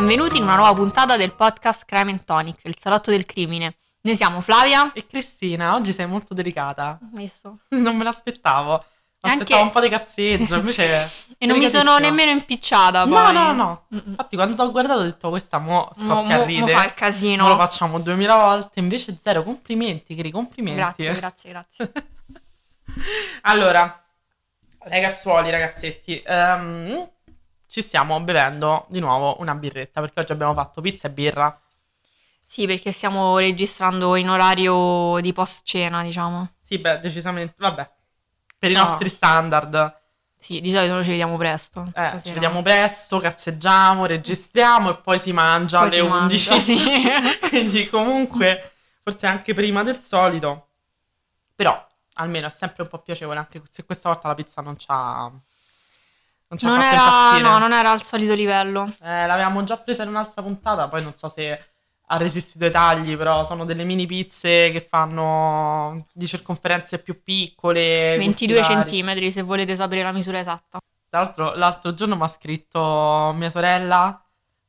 Benvenuti in una nuova puntata del podcast Crime and Tonic, il salotto del crimine. Noi siamo Flavia E Cristina, oggi sei molto delicata. Messo. Non me l'aspettavo. E Aspettavo anche- un po' di cazzeggio, invece... E non mi sono nemmeno impicciata No, poi. no, no. Mm-mm. Infatti quando t'ho guardato ho detto questa mo Mo, scoppia mo- a mo ridere. fa il casino. Mo lo facciamo duemila volte, invece zero. Complimenti, Cri, complimenti. Grazie, grazie, grazie. allora, ragazzuoli, ragazzetti, ehm, ci stiamo bevendo di nuovo una birretta, perché oggi abbiamo fatto pizza e birra. Sì, perché stiamo registrando in orario di post cena, diciamo. Sì, beh, decisamente, vabbè. Per i Ciao. nostri standard. Sì, di solito noi ci vediamo presto. Eh, stasera. ci vediamo presto, cazzeggiamo, registriamo e poi si mangia Poi alle si 11. mangia, sì. Quindi comunque forse anche prima del solito. Però almeno è sempre un po' piacevole anche se questa volta la pizza non c'ha non ci ha Non fatto era, no, non era al solito livello. Eh, l'avevamo già presa in un'altra puntata, poi non so se ha resistito ai tagli, però sono delle mini pizze che fanno di circonferenze più piccole. 22 gusti vari. centimetri, se volete sapere la misura esatta. Tra l'altro, l'altro giorno mi ha scritto mia sorella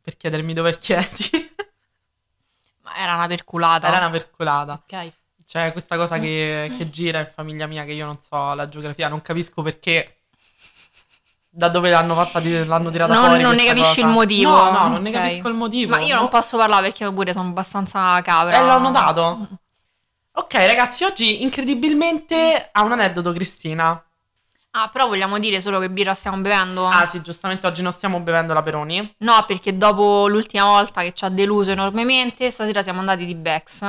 per chiedermi dove chiedi. Ma era una perculata. Era una percolata. Ok. C'è questa cosa che, che gira in famiglia mia che io non so la geografia, non capisco perché. Da dove l'hanno fatta, l'hanno tirata Non- fuori non ne capisci cosa. il motivo? No, no, non ne Ok. capisco il motivo. Ma io non No. posso parlare perché io pure sono abbastanza capra. Eh, l'ho notato. Ok, ragazzi, oggi incredibilmente ha un aneddoto Cristina. Ah, però vogliamo dire solo che birra stiamo bevendo? Ah, sì, giustamente oggi non stiamo bevendo la Peroni. No, perché dopo l'ultima volta che ci ha deluso enormemente, stasera siamo andati di Bex.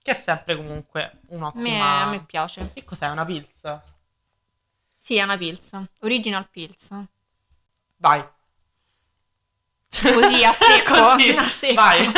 Che è sempre comunque me, un'ottima. a me piace. Che cos'è? Una Pils? Sì, è una Pils. Original Pils. Vai. Così, a secco. Così, a secco. vai.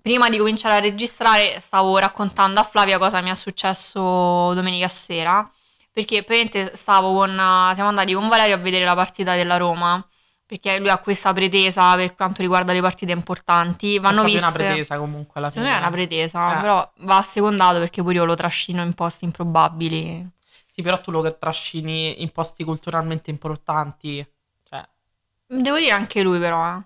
Prima di cominciare a registrare, stavo raccontando a Flavia cosa mi è successo domenica sera. Perché praticamente stavo con. Siamo andati con Valerio a vedere la partita della Roma. Perché lui ha questa pretesa per quanto riguarda le partite importanti. Vanno è viste. una pretesa comunque alla Secondo me è fine. una pretesa, Eh. però va assecondato perché pure io lo trascino in posti improbabili. Sì, però tu lo trascini in posti culturalmente importanti. Cioè, Devo dire anche lui però, eh.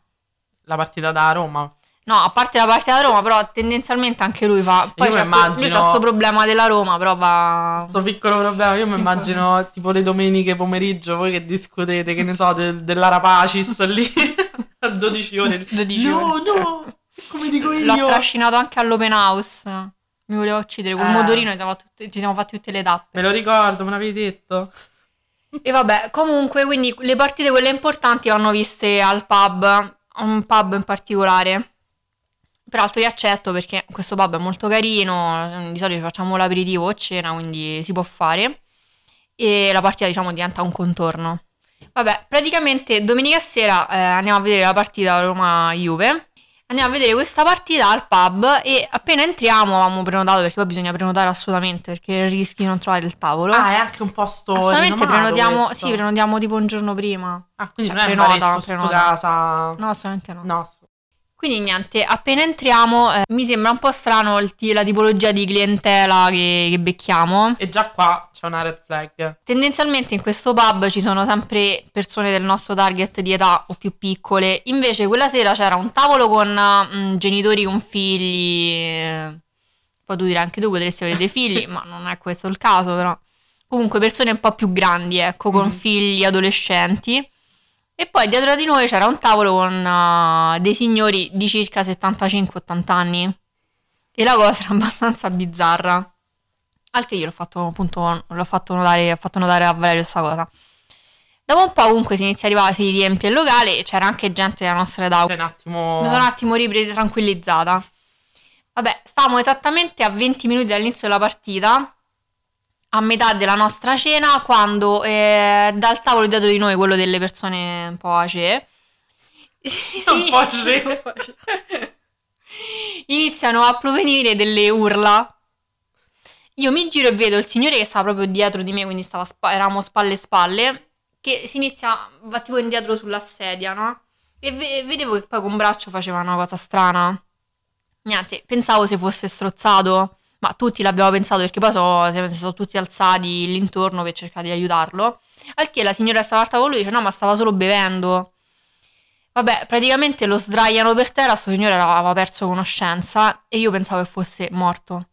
la partita da Roma. No, a parte la partita da Roma, però tendenzialmente anche lui fa... Poi Io c'è immagino- questo problema della Roma, però va... Questo piccolo problema, io mi immagino tipo le domeniche pomeriggio, voi che discutete, che ne so, del- dell'Arapacis lì a 12 ore. 12 no, ore. no, come dico io. L'ho trascinato anche all'open house. Mi voleva uccidere col Eh. motorino, ci siamo, fatti- ci siamo fatti tutte le tappe. Me lo ricordo, me l'avevi detto. E vabbè, comunque, quindi le partite quelle importanti vanno viste al pub, un pub in particolare. Peraltro li accetto perché questo pub è molto carino, di solito facciamo l'aperitivo o cena, quindi si può fare. E la partita, diciamo, diventa un contorno. Vabbè, praticamente domenica sera eh, andiamo a vedere la partita Roma-Juve. Andiamo a vedere questa partita al pub e appena entriamo avevamo prenotato perché poi bisogna prenotare assolutamente perché rischi di non trovare il tavolo. Ah, è anche un posto Assolutamente prenotiamo, questo. sì, prenotiamo tipo un giorno prima. Ah, quindi Cioè, non è prenota, prenota. casa. No, assolutamente no. No, Quindi niente, appena entriamo eh, mi sembra un po' strano il la tipologia di clientela che, che becchiamo. e già qua c'è una red flag. Tendenzialmente in questo pub ci sono sempre persone del nostro target di età o più piccole. Invece quella sera c'era un tavolo con mm, genitori con figli. eh, Poi tu direi anche tu potresti avere dei figli, ma non è questo il caso, però. Comunque persone un po' più grandi, ecco, con Mhm. figli adolescenti. E poi dietro di noi c'era un tavolo con eh, dei signori di circa 75-80 anni. E la cosa era abbastanza bizzarra. Al che io l'ho fatto appunto, l'ho fatto notare, ho fatto notare a Valerio questa cosa. Dopo un po' comunque si inizia a arrivare, si riempie il locale e c'era anche gente della nostra età. Un attimo. Mi sono un attimo ripresa, tranquillizzata. Vabbè, stavamo esattamente a 20 minuti dall'inizio della partita, a metà della nostra cena, quando eh, dal tavolo dietro di noi, quello delle persone un po' ace, Un po' ace. iniziano a provenire delle urla. Io mi giro e vedo il signore che stava proprio dietro di me, quindi stava eravamo spalle a spalle, che si inizia, va tipo indietro sulla sedia, no? E ve- vedevo che poi con un braccio faceva una cosa strana. Niente, pensavo se fosse strozzato, ma tutti l'abbiamo pensato perché poi so- siamo sono tutti alzati l'intorno per cercare di aiutarlo. Al che la signora stava al tavolo lui dice no, ma stava solo bevendo. Vabbè, praticamente lo sdraiano per terra, sto signore aveva perso conoscenza e io pensavo che fosse morto.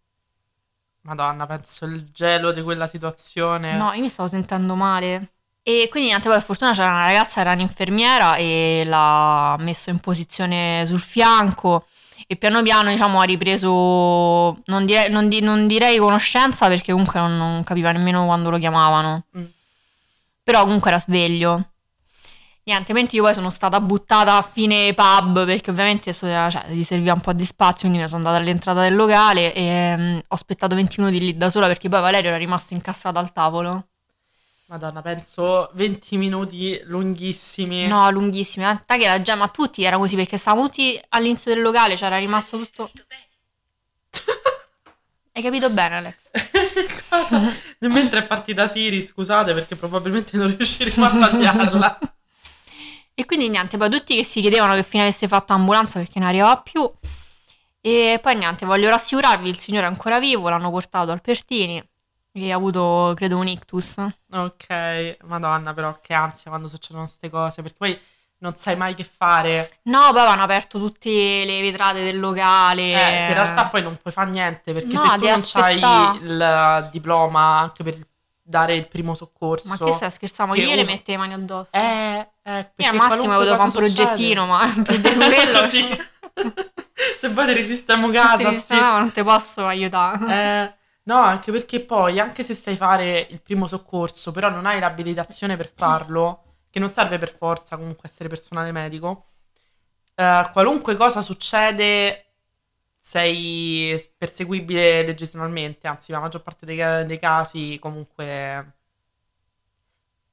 Madonna, penso il gelo di quella situazione. No, io mi stavo sentendo male. E quindi niente, poi per fortuna c'era una ragazza, era un'infermiera e l'ha messo in posizione sul fianco e piano piano diciamo ha ripreso, non direi, non di- non direi conoscenza perché comunque non, non capiva nemmeno quando lo chiamavano. Mm. Però comunque era sveglio. Niente, mentre io poi sono stata buttata a fine pub perché ovviamente so- cioè, gli serviva un po' di spazio, quindi mi sono andata all'entrata del locale e mm, ho aspettato 20 minuti lì da sola perché poi Valerio era rimasto incastrato al tavolo. Madonna, penso 20 minuti lunghissimi. No, lunghissimi. Tant'è che la gemma tutti era così perché stavamo tutti all'inizio del locale, c'era rimasto tutto. Hai capito bene, Alex? Cosa? Mentre è partita Siri, scusate perché probabilmente non riusciremo a tagliarla. E quindi niente, poi tutti che si chiedevano che fine avesse fatto l'ambulanza perché non arrivava più. E poi niente, voglio rassicurarvi, il signore è ancora vivo, l'hanno portato al Pertini e ha avuto, credo, un ictus. ok, madonna, però che ansia quando succedono queste cose, perché poi non sai mai che fare. No, poi avevano aperto tutte le vetrate del locale. Eh, in realtà poi non puoi fare niente, perché No, se tu non hai aspettà. il diploma anche per dare il primo soccorso. Ma che stai scherzando? che Io le uno- mette le mani addosso. Eh, eh, Io al massimo potevo fare un progettino, ma più di quello sì. se poi ti risistemo casa, ti sì. sistemavo, non ti posso aiutare. Eh, no, anche perché poi, anche se sai fare il primo soccorso, però non hai l'abilitazione per farlo, che non serve per forza comunque essere personale medico, eh, qualunque cosa succede sei perseguibile leggislalmente, anzi la maggior parte dei, dei casi comunque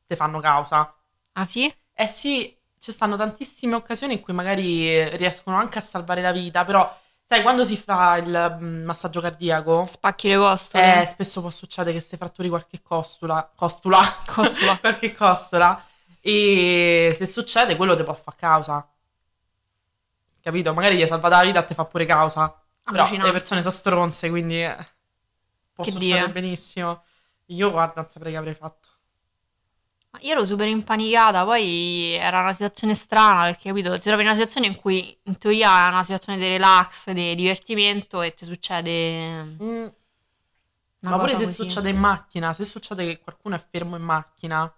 te fanno causa. Ah sì? Eh sì, ci stanno tantissime occasioni in cui magari riescono anche a salvare la vita, però sai, quando si fa il mm, massaggio cardiaco, Spacchi le costole. eh, spesso può succedere che si fratturi qualche costula, costula, Costula. qualche costola, e se succede quello ti può fare causa. Capito? Magari gli hai salvato la vita e ti fa pure causa. Però le persone sono stronze, quindi eh, può Che succedere dire? benissimo. Io guarda, non saprei che avrei fatto. Ma Io ero super impanicata, poi era una situazione strana perché, capito, ti trovi in una situazione in cui in teoria è una situazione di relax, di divertimento e ti succede Mm, Ma pure se così. succede in macchina, se succede che qualcuno è fermo in macchina,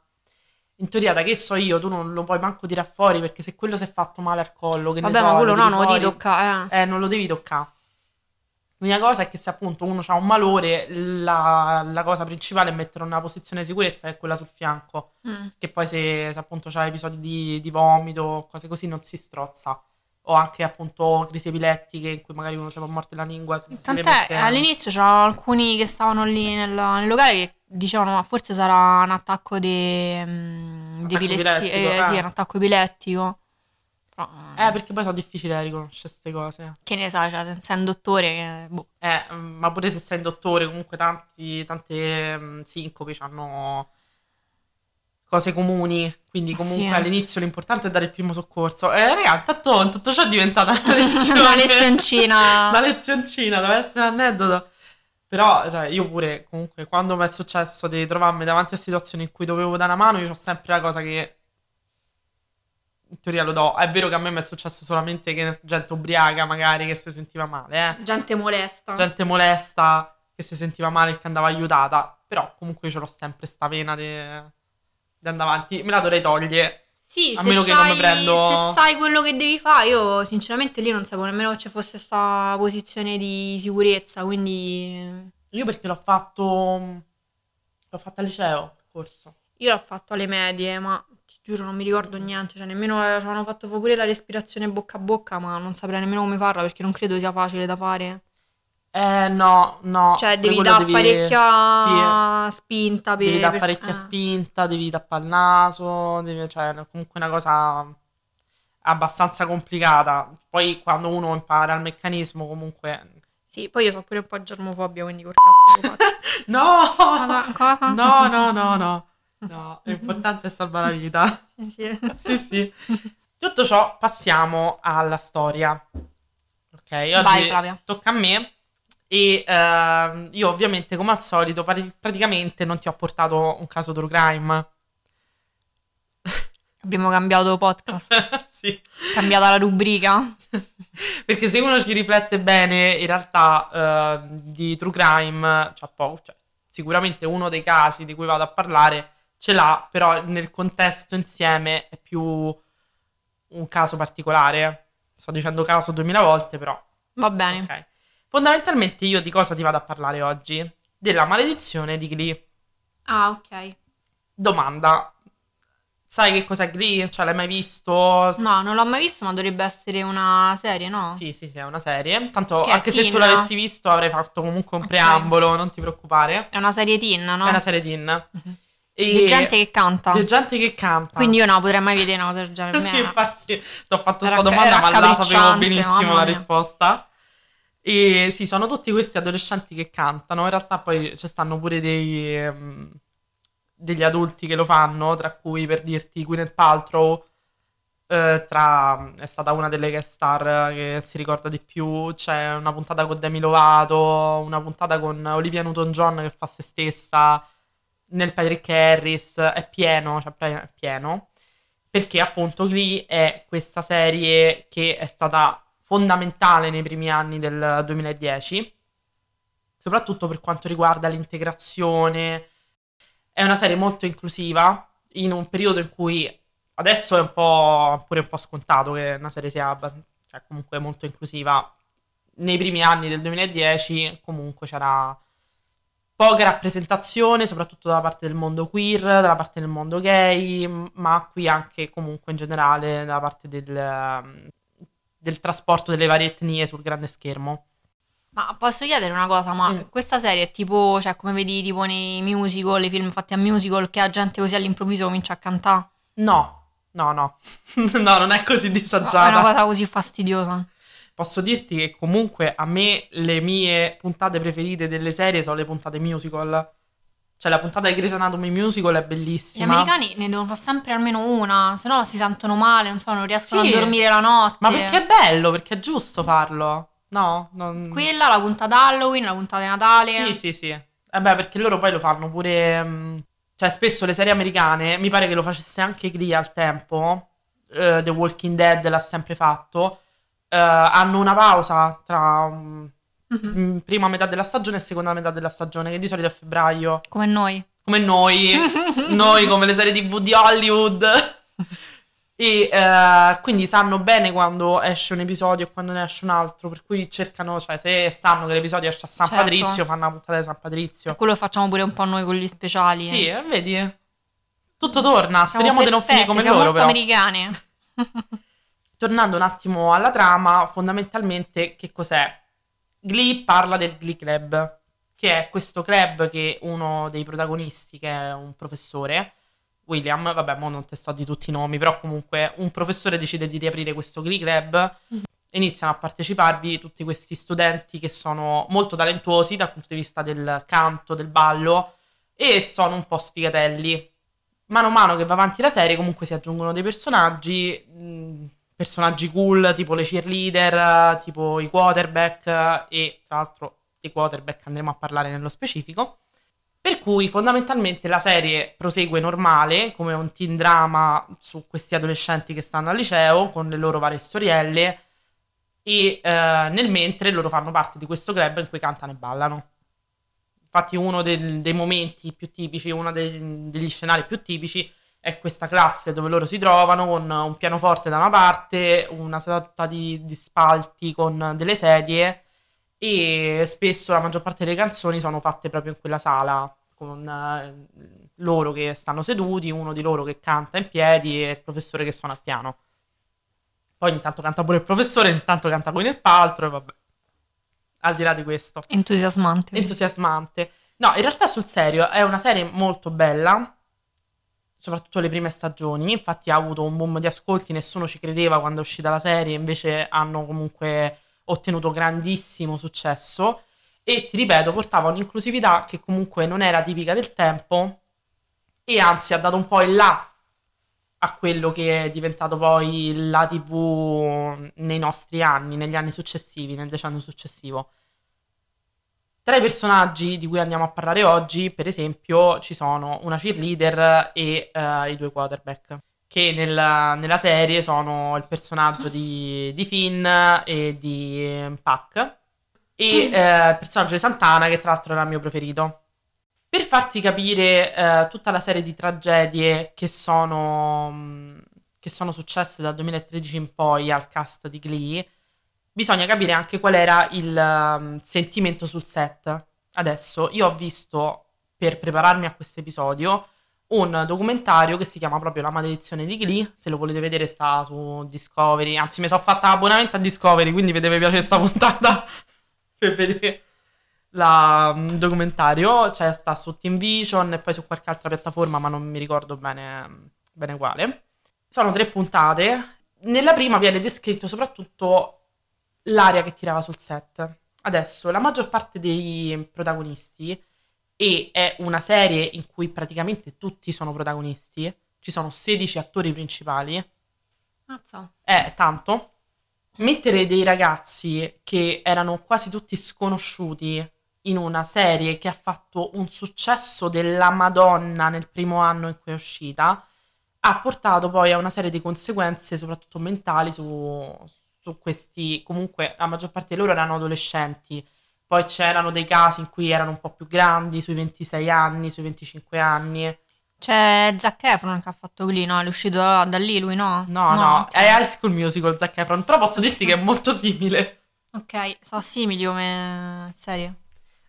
in teoria da che so io, tu non lo puoi manco tirare fuori perché se quello si è fatto male al collo, che ne Vabbè, so, ma lo quello no, non lo devi toccare, eh. eh, non lo devi toccare. L'unica cosa è che se appunto uno ha un malore, la, la cosa principale è metterlo nella posizione di sicurezza, che è quella sul fianco, Mm. che poi se, se appunto c'ha episodi di, di vomito, cose così, non si strozza. O anche appunto crisi epilettiche in cui magari uno si può morte la lingua. Tant'è, mettere- all'inizio c'erano alcuni che stavano lì nel, nel locale che dicevano ma forse sarà un attacco di, mm, di Attacco epilessia, epilettico, eh, sì, eh. un attacco epilettico. Però, Eh, perché poi sono difficili da riconoscere queste cose. che ne sai, cioè, sei un dottore che... boh. Eh, mm, ma pure se sei un dottore, comunque tanti, tante mm, sincopi hanno cose comuni. Quindi Sì, comunque eh. all'inizio l'importante è dare il primo soccorso. Eh, raga, tanto tutto ciò è diventata una lezione. Una lezioncina. Una lezioncina, deve essere un aneddoto. Però, cioè, io pure, comunque, quando mi è successo di trovarmi davanti a situazioni in cui dovevo dare una mano, io ho sempre la cosa che in teoria lo do. È vero che a me mi è successo solamente che gente ubriaca, magari, che si sentiva male, eh Gente molesta. gente molesta che si sentiva male e che andava aiutata. Però comunque ce l'ho sempre sta vena di andare avanti. Me la dovrei togliere. Sì, A se meno che sai, non mi prendo- se sai quello che devi fare, io sinceramente lì non sapevo nemmeno che ci fosse questa posizione di sicurezza, quindi Io perché l'ho fatto. L'ho fatto al liceo, il corso. io l'ho fatto alle medie, ma giuro non mi ricordo niente, cioè nemmeno ci avevano fatto pure la respirazione bocca a bocca, ma non saprei nemmeno come farla perché non credo sia facile da fare. Eh, no, no. Cioè devi dare devi- parecchia spinta per... Devi dare per- parecchia eh. spinta, devi tappare il naso, devi- cioè è comunque una cosa abbastanza complicata. Poi quando uno impara il meccanismo comunque... Sì, poi io so pure un po' germofobia, quindi col cazzo lo faccio. No! Cosa? Cosa? No, no, no, no. No, l'importante è salvare la vita. Sì, sì. Sì, sì. Tutto ciò, passiamo alla storia. Ok, oggi Vai, Flavia. tocca a me. E ehm, io ovviamente, come al solito, pari- praticamente non ti ho portato un caso true crime. Abbiamo cambiato podcast. sì. Cambiata la rubrica? Perché se uno ci riflette bene, in realtà eh, di true crime c'ha poco. Cioè, sicuramente uno dei casi di cui vado a parlare ce l'ha, però nel contesto insieme è più un caso particolare. Sto dicendo caso duemila volte, però. Va bene. Ok. Fondamentalmente io di cosa ti vado a parlare oggi? Della maledizione di Glee. Ah, ok. Domanda. Sai che cos'è Glee? Cioè, l'hai mai visto? No, non l'ho mai visto, ma dovrebbe essere una serie, no? Sì, sì, sì, è una serie. Tanto, Che anche se tu l'avessi visto, avrei fatto comunque un Ok. preambolo, non ti preoccupare. È una serie teen, no? È una serie teen. E- Di gente che canta. Di gente che canta. Quindi io no, potrei mai vedere una cosa del genere. sì, infatti, ti ho fatto questa domanda, ma la sapevo benissimo la risposta. E sì, sono tutti questi adolescenti che cantano. In realtà poi ci stanno pure dei, ehm, degli adulti che lo fanno, tra cui per dirti Gwyneth Paltrow, eh, tra- è stata una delle guest star che si ricorda di più. C'è una puntata con Demi Lovato, una puntata con Olivia Newton-John che fa se stessa, nel Patrick Harris, è pieno, cioè è pieno perché appunto Glee è questa serie che è stata fondamentale nei primi anni del 2010, soprattutto per quanto riguarda l'integrazione. È una serie molto inclusiva in un periodo in cui adesso è un po' pure un po' scontato che una serie sia cioè, comunque molto inclusiva. Nei primi anni del 2010 comunque c'era poca rappresentazione, soprattutto dalla parte del mondo queer, dalla parte del mondo gay, ma qui anche comunque in generale dalla parte del, ehm, del trasporto delle varie etnie sul grande schermo. Ma posso chiedere una cosa, ma Mm. questa serie è tipo, cioè come vedi tipo nei musical, i film fatti a musical, che la gente così all'improvviso comincia a cantare? No, no, no, no, non è così È una disagiata. cosa così fastidiosa. Posso dirti che comunque a me le mie puntate preferite delle serie sono le puntate musical. Cioè la puntata di Grey's Anatomy musical è Gli bellissima. americani ne devono fare sempre almeno una, se no si sentono male, non so, non riescono Sì. a dormire la notte. Ma perché è bello, perché è giusto farlo. No, non... Quella, la puntata Halloween, la puntata di Natale. Sì, sì, sì. Eh beh, perché loro poi lo fanno pure. mm, Cioè, spesso le serie americane, mi pare che lo facesse anche Glee al tempo. eh, The Walking Dead l'ha sempre fatto. Eh, hanno una pausa tra mm, Mhm. mm, prima metà della stagione e seconda metà della stagione, che di solito è febbraio. Come noi. Come noi, noi come le serie TV di Hollywood. E eh, quindi sanno bene quando esce un episodio e quando ne esce un altro, per cui cercano, cioè se sanno che l'episodio esce a San Certo. Patrizio, fanno una puntata di San Patrizio. quello che facciamo pure un po' noi con gli speciali. Sì, eh, vedi? Tutto torna, Siamo speriamo di non finire come siamo loro molto però. americane. Tornando un attimo alla trama, fondamentalmente che cos'è? Glee parla del Glee Club, che è questo club che uno dei protagonisti, che è un professore, William, vabbè, mo non te so di tutti i nomi, però comunque un professore decide di riaprire questo Glee Club Mhm. e iniziano a parteciparvi tutti questi studenti che sono molto talentuosi dal punto di vista del canto, del ballo e sono un po' sfigatelli. Mano a mano che va avanti la serie comunque si aggiungono dei personaggi, mh, personaggi cool tipo le cheerleader, tipo i quarterback e tra l'altro dei quarterback andremo a parlare nello specifico. Per cui fondamentalmente la serie prosegue normale, come un teen drama su questi adolescenti che stanno al liceo, con le loro varie storielle, e eh, nel mentre loro fanno parte di questo club in cui cantano e ballano. Infatti uno del- dei momenti più tipici, uno dei- degli scenari più tipici è questa classe dove loro si trovano con un pianoforte da una parte, una seduta di, di spalti con delle sedie e spesso la maggior parte delle canzoni sono fatte proprio in quella sala con eh, loro che stanno seduti, uno di loro che canta in piedi e il professore che suona il piano. Poi ogni tanto canta pure il professore, ogni tanto canta con il paltro e vabbè. Al di là di questo Entusiasmante. entusiasmante. No, in realtà sul serio è una serie molto bella, soprattutto le prime stagioni. Infatti ha avuto un boom di ascolti, nessuno ci credeva quando è uscita la serie, invece hanno comunque ottenuto grandissimo successo. E ti ripeto, portava un'inclusività che comunque non era tipica del tempo e anzi ha dato un po' il là a quello che è diventato poi la TV nei nostri anni, negli anni successivi, nel decennio successivo. Tra i personaggi di cui andiamo a parlare oggi, per esempio, ci sono una cheerleader e eh, i due quarterback, che nella, nella serie sono il personaggio di, di Finn e di Puck e eh, il personaggio di Santana che tra l'altro era il mio preferito. Per farti capire eh, tutta la serie di tragedie che sono, mh, che sono successe dal 2013 in poi al cast di Glee, bisogna capire anche qual era il um, sentimento sul set. Adesso io ho visto, per prepararmi a questo episodio, un documentario che si chiama proprio La maledizione di Glee. Se lo volete vedere, sta su Discovery. Anzi, mi sono fatta abbonamento a Discovery, quindi vi deve piacere questa puntata per vedere il mm, documentario. Cioè, sta su Team Vision e poi su qualche altra piattaforma, ma non mi ricordo bene, bene quale. Sono tre puntate. Nella prima viene descritto soprattutto l'aria che tirava sul set. Adesso, la maggior parte dei protagonisti e è una serie in cui praticamente tutti sono protagonisti, ci sono 16 attori principali. Mazza. È tanto. Mettere dei ragazzi che erano quasi tutti sconosciuti in una serie che ha fatto un successo della Madonna nel primo anno in cui è uscita, ha portato poi a una serie di conseguenze, soprattutto mentali, su, su questi. Comunque, la maggior parte di loro erano adolescenti poi c'erano dei casi in cui erano un po' più grandi, sui 26 anni, sui 25 anni. C'è Zac Efron che ha fatto Glee, no? È uscito da, da lì lui, no? No, no, no è High School Musical Zac Efron, però posso dirti che è molto simile. Ok, sono simili come serie.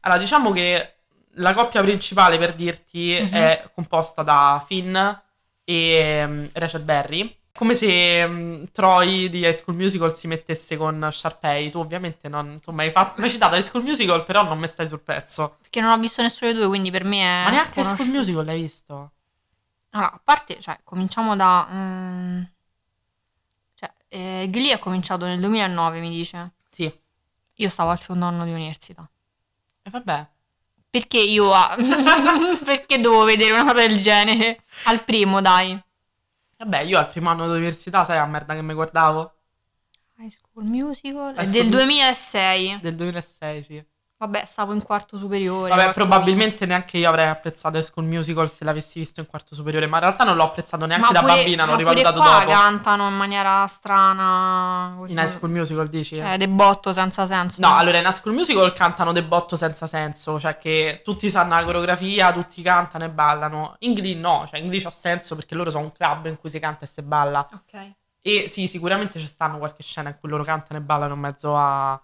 Allora, diciamo che la coppia principale, per dirti, mm-hmm. è composta da Finn e um, Rachel Berry come se um, Troy di High School Musical si mettesse con Sharpay. Tu ovviamente non tu mi hai, fatto, hai citato High School Musical, però non mi stai sul pezzo. Perché non ho visto nessuno dei due, quindi per me è. Ma neanche High School Musical l'hai visto? Allora, a parte, cioè, cominciamo da. Um, cioè, eh, Glee è cominciato nel 2009, mi dice. Sì. Io stavo al secondo anno di università. E vabbè. Perché io. perché devo vedere una cosa del genere? Al primo, dai. Vabbè, io al primo anno di università, sai la merda che mi guardavo? High School Musical? High School del 2006. Del 2006, sì. Vabbè, stavo in quarto superiore. Vabbè, probabilmente mio. neanche io avrei apprezzato High School Musical se l'avessi visto in quarto superiore, ma in realtà non l'ho apprezzato neanche ma da bambina, l'ho rivalutato dopo. cantano in maniera strana. Così. In High School Musical dici? Eh, debotto senza senso. No, allora in High School Musical cantano debotto senza senso, cioè che tutti sanno la coreografia, tutti cantano e ballano. In Glee no, cioè in Glee c'ha senso perché loro sono un club in cui si canta e si balla. Ok. E sì, sicuramente ci stanno qualche scena in cui loro cantano e ballano in mezzo a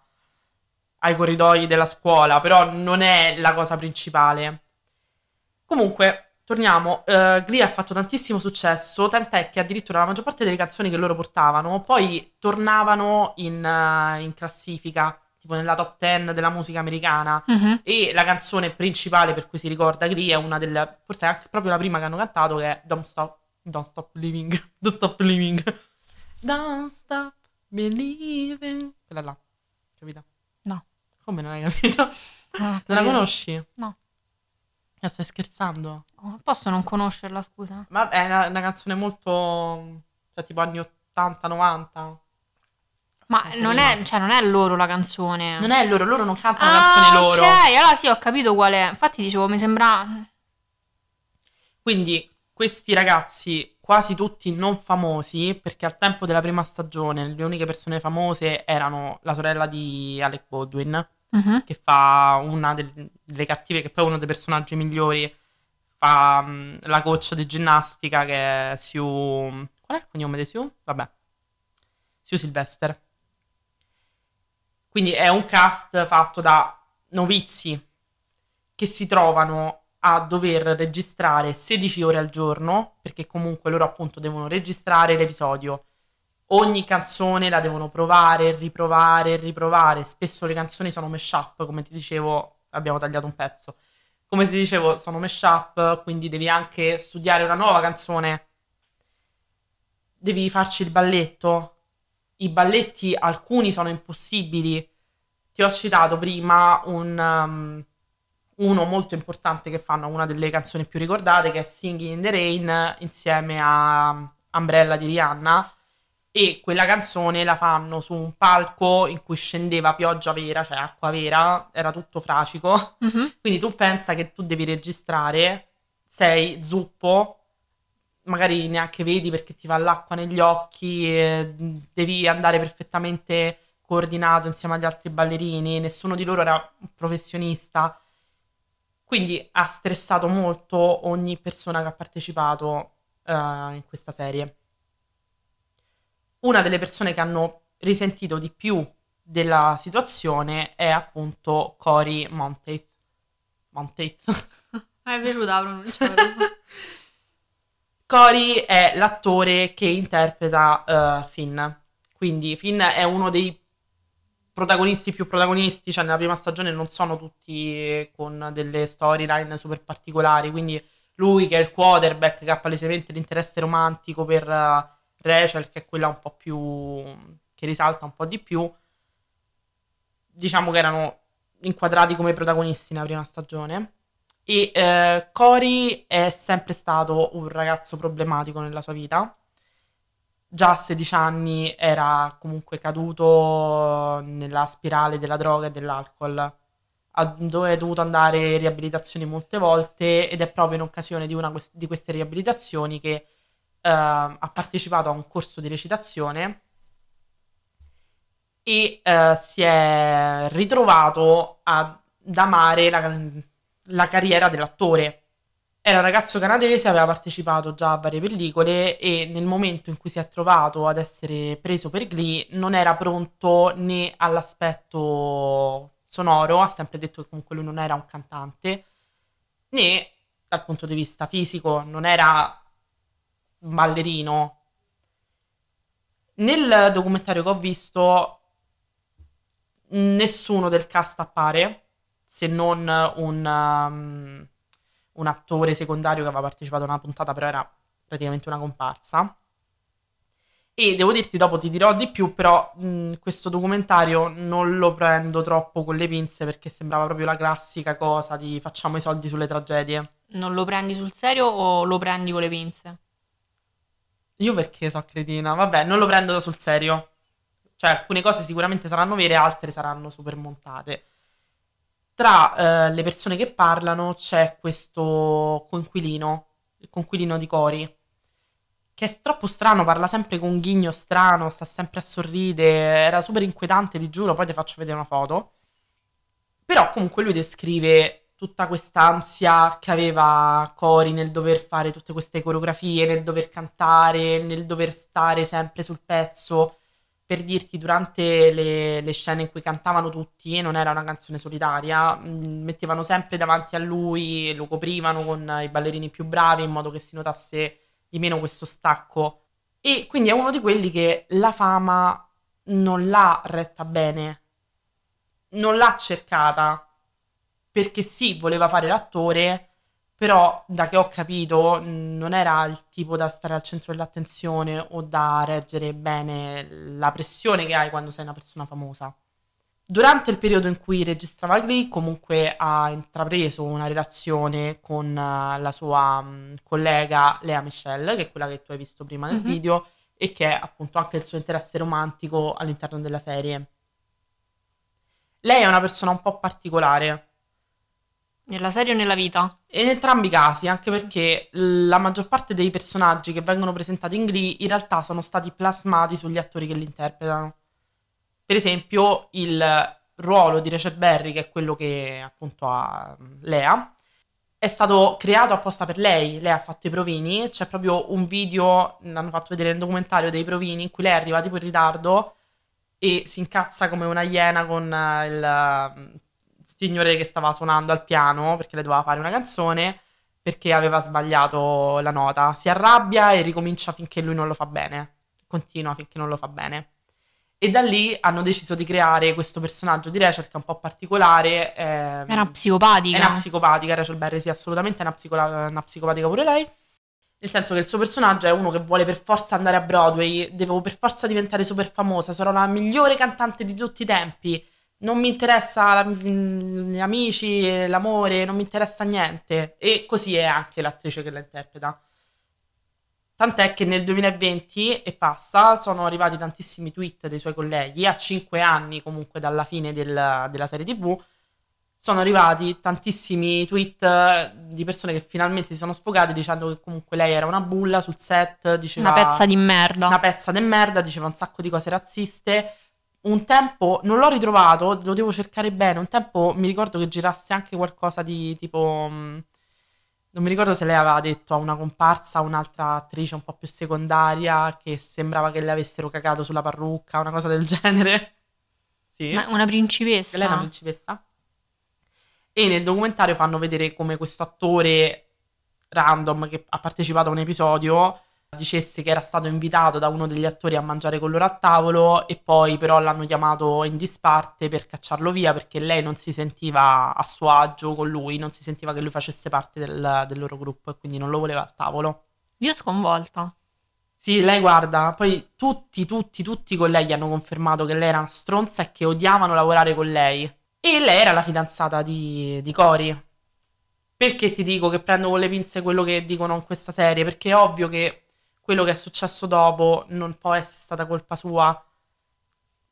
ai corridoi della scuola, però non è la cosa principale. Comunque, torniamo, uh, Glee ha fatto tantissimo successo, tant'è che addirittura la maggior parte delle canzoni che loro portavano poi tornavano in, uh, in classifica, tipo nella top 10 della musica americana. Mm-hmm. E la canzone principale per cui si ricorda Glee è una delle, forse è anche proprio la prima che hanno cantato, che è Don't Stop, Don't Stop Living, Don't Stop Living. Don't Stop Believing. Quella là, capito? Come non hai capito? Ah, non la conosci? No. Ma stai scherzando? Oh, posso non conoscerla, scusa? Ma è una, una canzone molto... cioè tipo anni 80-90. Ma non è, cioè, non è, loro la canzone. Non è loro, loro non cantano ah, canzoni loro. Ok, allora sì, ho capito qual è. Infatti dicevo, mi sembra... Quindi questi ragazzi, quasi tutti non famosi, perché al tempo della prima stagione le uniche persone famose erano la sorella di Alec Baldwin, uh-huh. che fa una delle, delle, cattive, che poi è uno dei personaggi migliori, fa um, la coach di ginnastica che è Sue... Qual è il cognome di Sue? Vabbè. Sue Sylvester. Quindi è un cast fatto da novizi che si trovano a dover registrare 16 ore al giorno, perché comunque loro appunto devono registrare l'episodio. Ogni canzone la devono provare, riprovare, riprovare. Spesso le canzoni sono mashup, come ti dicevo, abbiamo tagliato un pezzo. Come ti dicevo, sono mashup, quindi devi anche studiare una nuova canzone. Devi farci il balletto. I balletti, alcuni sono impossibili. Ti ho citato prima un... Um, uno molto importante che fanno una delle canzoni più ricordate che è Singing in the Rain insieme a Umbrella di Rihanna e quella canzone la fanno su un palco in cui scendeva pioggia vera, cioè acqua vera, era tutto fracico. Mm-hmm. Quindi tu pensa che tu devi registrare, sei zuppo, magari neanche vedi perché ti va l'acqua negli occhi, eh, devi andare perfettamente coordinato insieme agli altri ballerini, nessuno di loro era un professionista, quindi ha stressato molto ogni persona che ha partecipato uh, in questa serie. Una delle persone che hanno risentito di più della situazione è appunto Cory Monteith. Monteith. Mi è piaciuta la pronuncia. Cory è l'attore che interpreta uh, Finn. Quindi Finn è uno dei protagonisti più protagonisti, cioè nella prima stagione non sono tutti con delle storyline super particolari, quindi lui che è il quarterback che ha palesemente l'interesse romantico per uh, Rachel, che è quella un po' più che risalta un po' di più, diciamo che erano inquadrati come protagonisti nella prima stagione. E eh, Cory è sempre stato un ragazzo problematico nella sua vita. Già a 16 anni era comunque caduto nella spirale della droga e dell'alcol, dove è dovuto andare in riabilitazioni molte volte ed è proprio in occasione di una di queste riabilitazioni che eh, ha partecipato a un corso di recitazione e eh, si è ritrovato ad amare la, la carriera dell'attore. Era un ragazzo canadese, aveva partecipato già a varie pellicole e nel momento in cui si è trovato ad essere preso per Glee non era pronto né all'aspetto sonoro, ha sempre detto che comunque lui non era un cantante, né dal punto di vista fisico, non era un ballerino. Nel documentario che ho visto nessuno del cast appare se non un, um, un attore secondario che aveva partecipato a una puntata, però era praticamente una comparsa. E devo dirti, dopo ti dirò di più, però mh, questo documentario non lo prendo troppo con le pinze perché sembrava proprio la classica cosa di facciamo i soldi sulle tragedie. Non lo prendi sul serio o lo prendi con le pinze? Io perché so cretina? Vabbè, non lo prendo sul serio. Cioè, alcune cose sicuramente saranno vere, altre saranno super montate tra eh, le persone che parlano c'è questo conquilino, il conquilino di Cori, che è troppo strano, parla sempre con un ghigno strano, sta sempre a sorridere, era super inquietante, ti giuro, poi ti faccio vedere una foto. Però comunque lui descrive tutta quest'ansia che aveva Cori nel dover fare tutte queste coreografie, nel dover cantare, nel dover stare sempre sul pezzo per dirti, durante le, le, scene in cui cantavano tutti, non era una canzone solitaria, mm, mettevano sempre davanti a lui, lo coprivano con i ballerini più bravi in modo che si notasse di meno questo stacco. E quindi è uno di quelli che la fama non l'ha retta bene, non l'ha cercata, perché sì, voleva fare l'attore, però da che ho capito non era il tipo da stare al centro dell'attenzione o da reggere bene la pressione che hai quando sei una persona famosa. Durante il periodo in cui registrava Glee, comunque ha intrapreso una relazione con uh, la sua um, collega Lea Michelle, che è quella che tu hai visto prima nel mm-hmm. video, e che è appunto anche il suo interesse romantico all'interno della serie. Lei è una persona un po' particolare, nella serie o nella vita? In entrambi i casi, anche perché la maggior parte dei personaggi che vengono presentati in Glee in realtà sono stati plasmati sugli attori che li interpretano. Per esempio, il ruolo di Rachel Berry, che è quello che appunto ha Lea, è stato creato apposta per lei. Lei ha fatto i provini. C'è proprio un video, l'hanno fatto vedere nel documentario dei provini, in cui lei arriva tipo in ritardo e si incazza come una iena con il signore che stava suonando al piano perché le doveva fare una canzone perché aveva sbagliato la nota. Si arrabbia e ricomincia finché lui non lo fa bene. Continua finché non lo fa bene. E da lì hanno deciso di creare questo personaggio di Rachel che è un po' particolare. Ehm, è una psicopatica. È una psicopatica, Rachel Berry, sì, assolutamente è una, psicola- una psicopatica pure lei. Nel senso che il suo personaggio è uno che vuole per forza andare a Broadway, devo per forza diventare super famosa, sarò la migliore cantante di tutti i tempi non mi interessa la, gli amici, l'amore, non mi interessa niente. E così è anche l'attrice che la interpreta. Tant'è che nel 2020 e passa sono arrivati tantissimi tweet dei suoi colleghi, a 5 anni comunque dalla fine del, della serie TV, sono arrivati tantissimi tweet eh, di persone che finalmente si sono sfogate dicendo che comunque lei era una bulla sul set, diceva Una pezza di merda. una pezza di merda, diceva un sacco di cose razziste. Un tempo non l'ho ritrovato, lo devo cercare bene. Un tempo mi ricordo che girasse anche qualcosa di tipo. mh, Non mi ricordo se lei aveva detto a una comparsa, a un'altra attrice un po' più secondaria, che sembrava che le avessero cagato sulla parrucca, una cosa del genere. Sì. Una, una principessa. Lei è una principessa. E nel documentario fanno vedere come questo attore random che ha partecipato a un episodio dicesse che era stato invitato da uno degli attori a mangiare con loro a tavolo e poi però l'hanno chiamato in disparte per cacciarlo via perché lei non si sentiva a suo agio con lui, non si sentiva che lui facesse parte del, del loro gruppo e quindi non lo voleva al tavolo. Io sconvolta. Sì, lei guarda, poi tutti, tutti, tutti i colleghi hanno confermato che lei era una stronza e che odiavano lavorare con lei. E lei era la fidanzata di, di Cory. Perché ti dico che prendo con le pinze quello che dicono in questa serie? Perché è ovvio che quello che è successo dopo non può essere stata colpa sua.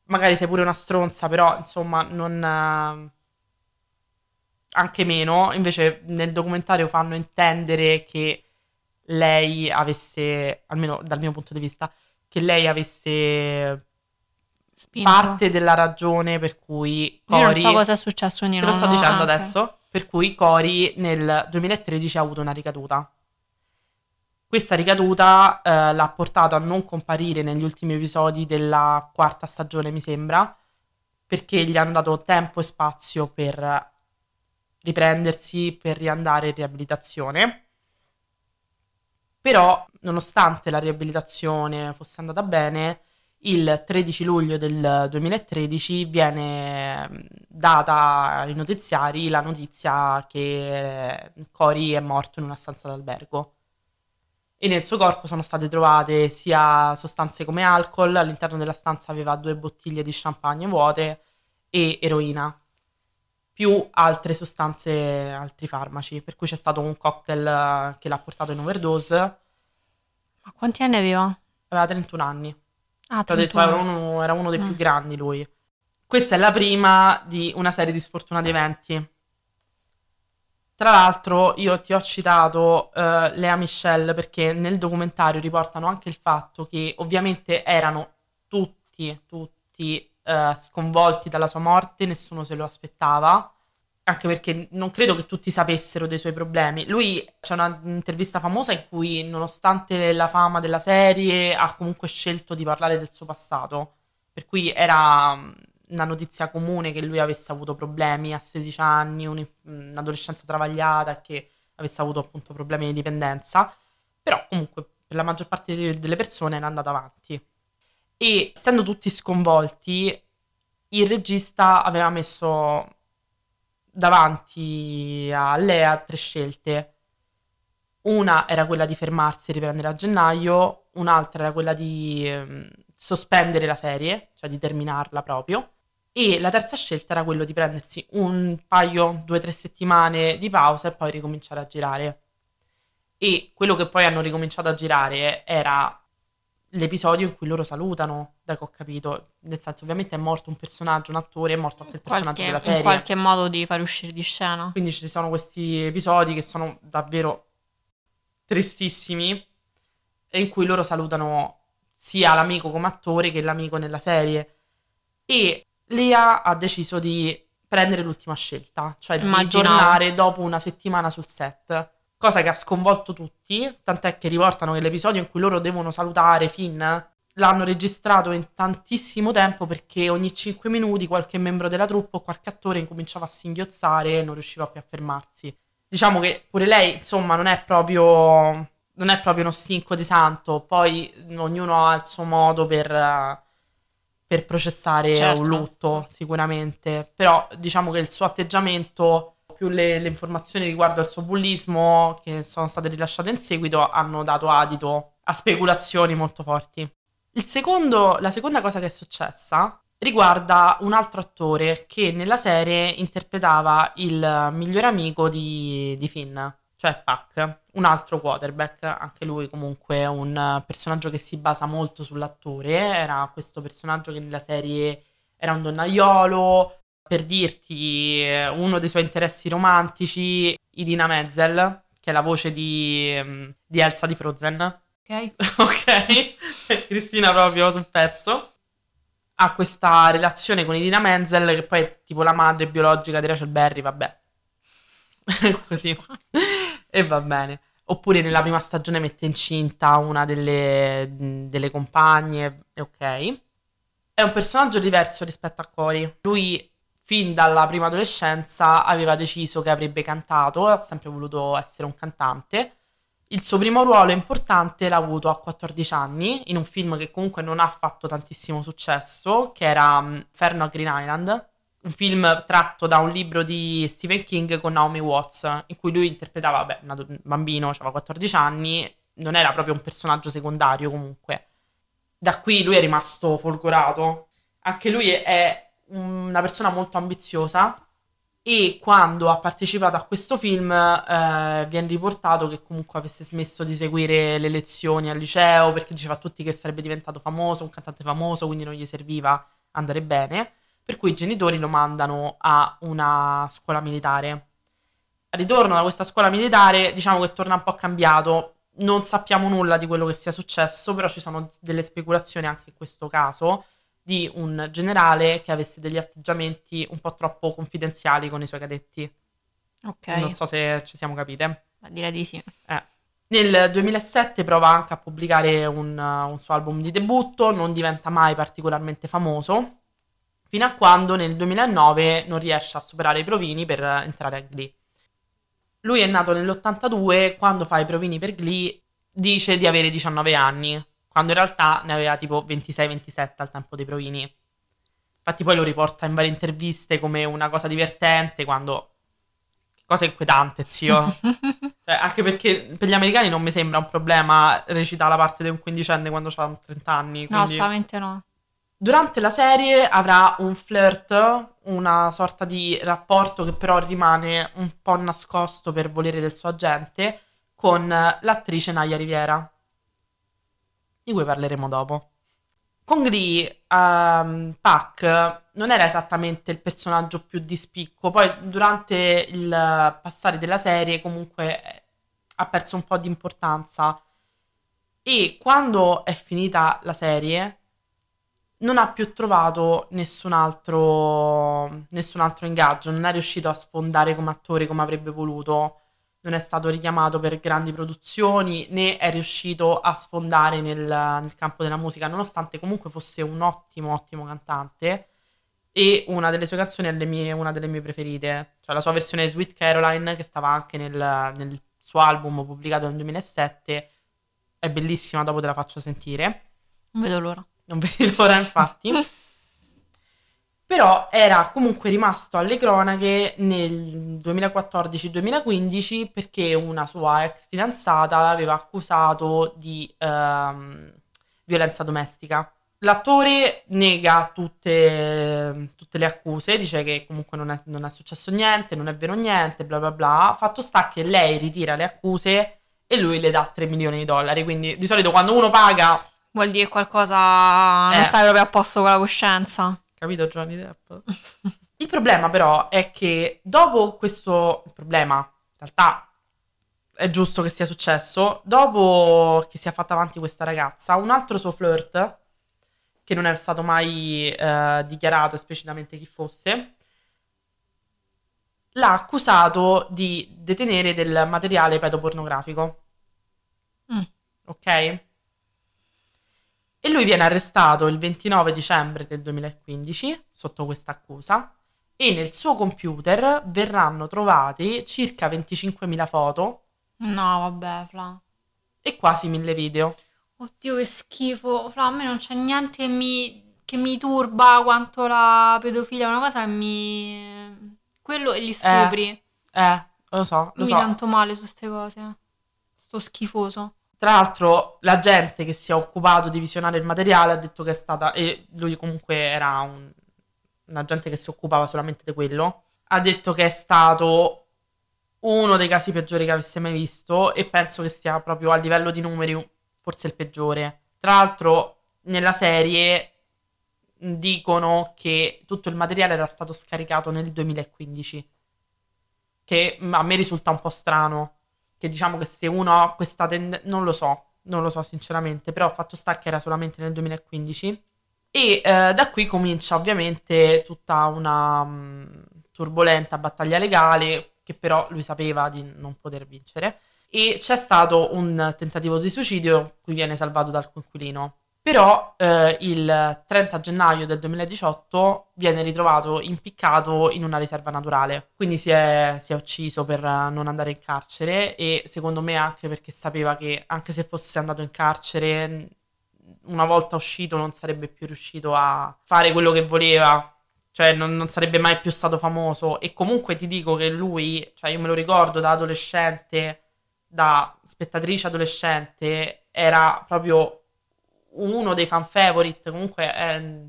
Magari sei pure una stronza, però insomma non... eh, anche meno. Invece nel documentario fanno intendere che lei avesse, almeno dal mio punto di vista, che lei avesse Spinto. parte della ragione per cui Io non so cosa è successo, quindi Te lo sto dicendo ok. adesso. Per cui Cory nel 2013 ha avuto una ricaduta. Questa ricaduta eh, l'ha portato a non comparire negli ultimi episodi della quarta stagione, mi sembra, perché gli hanno dato tempo e spazio per riprendersi, per riandare in riabilitazione. Però, nonostante la riabilitazione fosse andata bene, il 13 luglio del 2013 viene mm, data ai notiziari la notizia che Cory è morto in una stanza d'albergo. E nel suo corpo sono state trovate sia sostanze come alcol, all'interno della stanza aveva due bottiglie di champagne vuote e eroina, più altre sostanze, altri farmaci, per cui c'è stato un cocktail eh, che l'ha portato in overdose, Ma quanti anni aveva? aveva 31 anni. Ah, Ti ho detto, 31. era uno, era uno dei Mm. più grandi lui. Questa è la prima di una serie di sfortunati eventi. Tra l'altro, io ti ho citato eh, Lea Michelle perché nel documentario riportano anche il fatto che ovviamente erano tutti, tutti eh, sconvolti dalla sua morte, nessuno se lo aspettava. Anche perché non credo che tutti sapessero dei suoi problemi. Lui c'è un'intervista famosa in cui, nonostante la fama della serie, ha comunque scelto di parlare del suo passato. Per cui era una notizia comune che lui avesse avuto problemi a 16 anni, un- un'adolescenza travagliata e che avesse avuto appunto problemi di dipendenza. Però comunque per la maggior parte de- delle persone era andato avanti. E essendo tutti sconvolti, il regista aveva messo davanti a Lea tre scelte. Una era quella di fermarsi e riprendere a gennaio, un'altra era quella di ehm, sospendere la serie, cioè di terminarla proprio, e la terza scelta era quello di prendersi un paio, due o tre settimane di pausa e poi ricominciare a girare. E quello che poi hanno ricominciato a girare era l'episodio in cui loro salutano, da che ho capito. Nel senso, ovviamente è morto un personaggio, un attore, è morto anche il personaggio Qualche- della in serie. qualche modo di far uscire di scena. Quindi ci sono questi episodi che sono davvero tristissimi in cui loro salutano sia l'amico come attore che l'amico nella serie. E Lea ha deciso di prendere l'ultima scelta, cioè di Immaginavo. tornare dopo una settimana sul set. Cosa che ha sconvolto tutti, tant'è che riportano che l'episodio in cui loro devono salutare Finn l'hanno registrato in tantissimo tempo perché ogni 5 minuti qualche membro della troupe o qualche attore incominciava a singhiozzare e non riusciva più a fermarsi. Diciamo che pure lei, insomma, non è proprio, non è proprio uno stinco di santo, poi ognuno ha il suo modo per, per processare Certo. un lutto, sicuramente. Però diciamo che il suo atteggiamento, più le, le informazioni riguardo al suo bullismo che sono state rilasciate in seguito, hanno dato adito a speculazioni molto forti. Il secondo, la seconda cosa che è successa riguarda un altro attore che nella serie interpretava il migliore amico di, di Finn, cioè Puck, un altro quarterback, anche lui comunque un personaggio che si basa molto sull'attore, era questo personaggio che nella serie era un donnaiolo, per dirti uno dei suoi interessi romantici, Idina Menzel, che è la voce di, mm, di Elsa di Frozen. Ok. ok, Cristina proprio sul pezzo. Ha questa relazione con Idina Menzel, che poi è tipo la madre biologica di Rachel Berry, vabbè. Così. e va bene. Oppure nella prima stagione mette incinta una delle, delle compagne, ok. È un personaggio diverso rispetto a Cory. Lui, fin dalla prima adolescenza, aveva deciso che avrebbe cantato, ha sempre voluto essere un cantante. Il suo primo ruolo importante l'ha avuto a 14 anni, in un film che comunque non ha fatto tantissimo successo, che era Ferno a Green Island, un film tratto da un libro di Stephen King con Naomi Watts, in cui lui interpretava, vabbè, un bambino, aveva 14 anni, non era proprio un personaggio secondario comunque. Da qui lui è rimasto folgorato. Anche lui è una persona molto ambiziosa e quando ha partecipato a questo film eh, viene riportato che comunque avesse smesso di seguire le lezioni al liceo perché diceva a tutti che sarebbe diventato famoso, un cantante famoso, quindi non gli serviva andare bene per cui i genitori lo mandano a una scuola militare. Al ritorno da questa scuola militare, diciamo che torna un po' cambiato. Non sappiamo nulla di quello che sia successo, però ci sono delle speculazioni anche in questo caso di un generale che avesse degli atteggiamenti un po' troppo confidenziali con i suoi cadetti. Ok. Non so se ci siamo capite. Ma direi di sì. Eh. Nel 2007 prova anche a pubblicare un, un suo album di debutto, non diventa mai particolarmente famoso, fino a quando nel 2009 non riesce a superare i provini per entrare a Glee. Lui è nato nell'82, quando fa i provini per Glee dice di avere 19 anni, quando in realtà ne aveva tipo 26-27 al tempo dei provini. Infatti poi lo riporta in varie interviste come una cosa divertente, quando... Cosa inquietante, zio. cioè, anche perché per gli americani non mi sembra un problema recitare la parte di un quindicenne quando ha 30 anni. Quindi... No, assolutamente no. Durante la serie avrà un flirt, una sorta di rapporto che però rimane un po' nascosto per volere del suo agente, con l'attrice Naya Riviera, di cui parleremo dopo. Con Glee, um, Pac non era esattamente il personaggio più di spicco, poi durante il passare della serie comunque ha perso un po' di importanza e quando è finita la serie non ha più trovato nessun altro, nessun altro ingaggio, non è riuscito a sfondare come attore come avrebbe voluto, non è stato richiamato per grandi produzioni né è riuscito a sfondare nel, nel campo della musica, nonostante comunque fosse un ottimo, ottimo cantante e una delle sue canzoni è mie, una delle mie preferite, cioè la sua versione Sweet Caroline che stava anche nel, nel suo album pubblicato nel 2007, è bellissima, dopo te la faccio sentire. Non vedo l'ora non vedi l'ora infatti. Però era comunque rimasto alle cronache nel 2014-2015 perché una sua ex fidanzata l'aveva accusato di ehm, violenza domestica. L'attore nega tutte, tutte, le accuse, dice che comunque non è, non è, successo niente, non è vero niente, bla bla bla. Fatto sta che lei ritira le accuse e lui le dà 3 milioni di dollari. Quindi di solito quando uno paga Vuol dire qualcosa. Non Eh. stai proprio a posto con la coscienza. Capito Johnny Depp? il problema però è che dopo questo il problema, in realtà è giusto che sia successo, dopo che si è fatta avanti questa ragazza, un altro suo flirt, che non è stato mai eh, dichiarato esplicitamente chi fosse, l'ha accusato di detenere del materiale pedopornografico. Mm. Ok? E lui viene arrestato il 29 dicembre del 2015 sotto questa accusa e nel suo computer verranno trovati circa 25.000 foto No, vabbè, Fla. e quasi 1000 video. Oddio, che schifo. Fra, a me non c'è niente che mi, che mi turba quanto la pedofilia. È una cosa che mi... Quello e gli stupri. Eh, lo so, lo mi so. sento male su queste cose. Sto schifoso. Tra l'altro, la gente che si è occupato di visionare il materiale ha detto che è stata. E lui comunque era un, un agente che si occupava solamente di quello. Ha detto che è stato uno dei casi peggiori che avesse mai visto. E penso che sia proprio a livello di numeri forse il peggiore. Tra l'altro, nella serie dicono che tutto il materiale era stato scaricato nel 2015. Che a me risulta un po' strano. Che diciamo che se uno ha questa tendenza. Non lo so, non lo so sinceramente, però fatto sta che era solamente nel 2015. E eh, da qui comincia ovviamente tutta una mh, mm, turbolenta battaglia legale che però lui sapeva di non poter vincere. E c'è stato un tentativo di suicidio, cui viene salvato dal coinquilino. Però eh, il 30 gennaio del 2018 viene ritrovato impiccato in una riserva naturale, quindi si è, si è, ucciso per non andare in carcere e secondo me anche perché sapeva che anche se fosse andato in carcere una volta uscito non sarebbe più riuscito a fare quello che voleva, cioè non, non sarebbe mai più stato famoso. E comunque ti dico che lui, cioè io me lo ricordo da adolescente, da spettatrice adolescente, era proprio uno dei fan favorite, comunque è un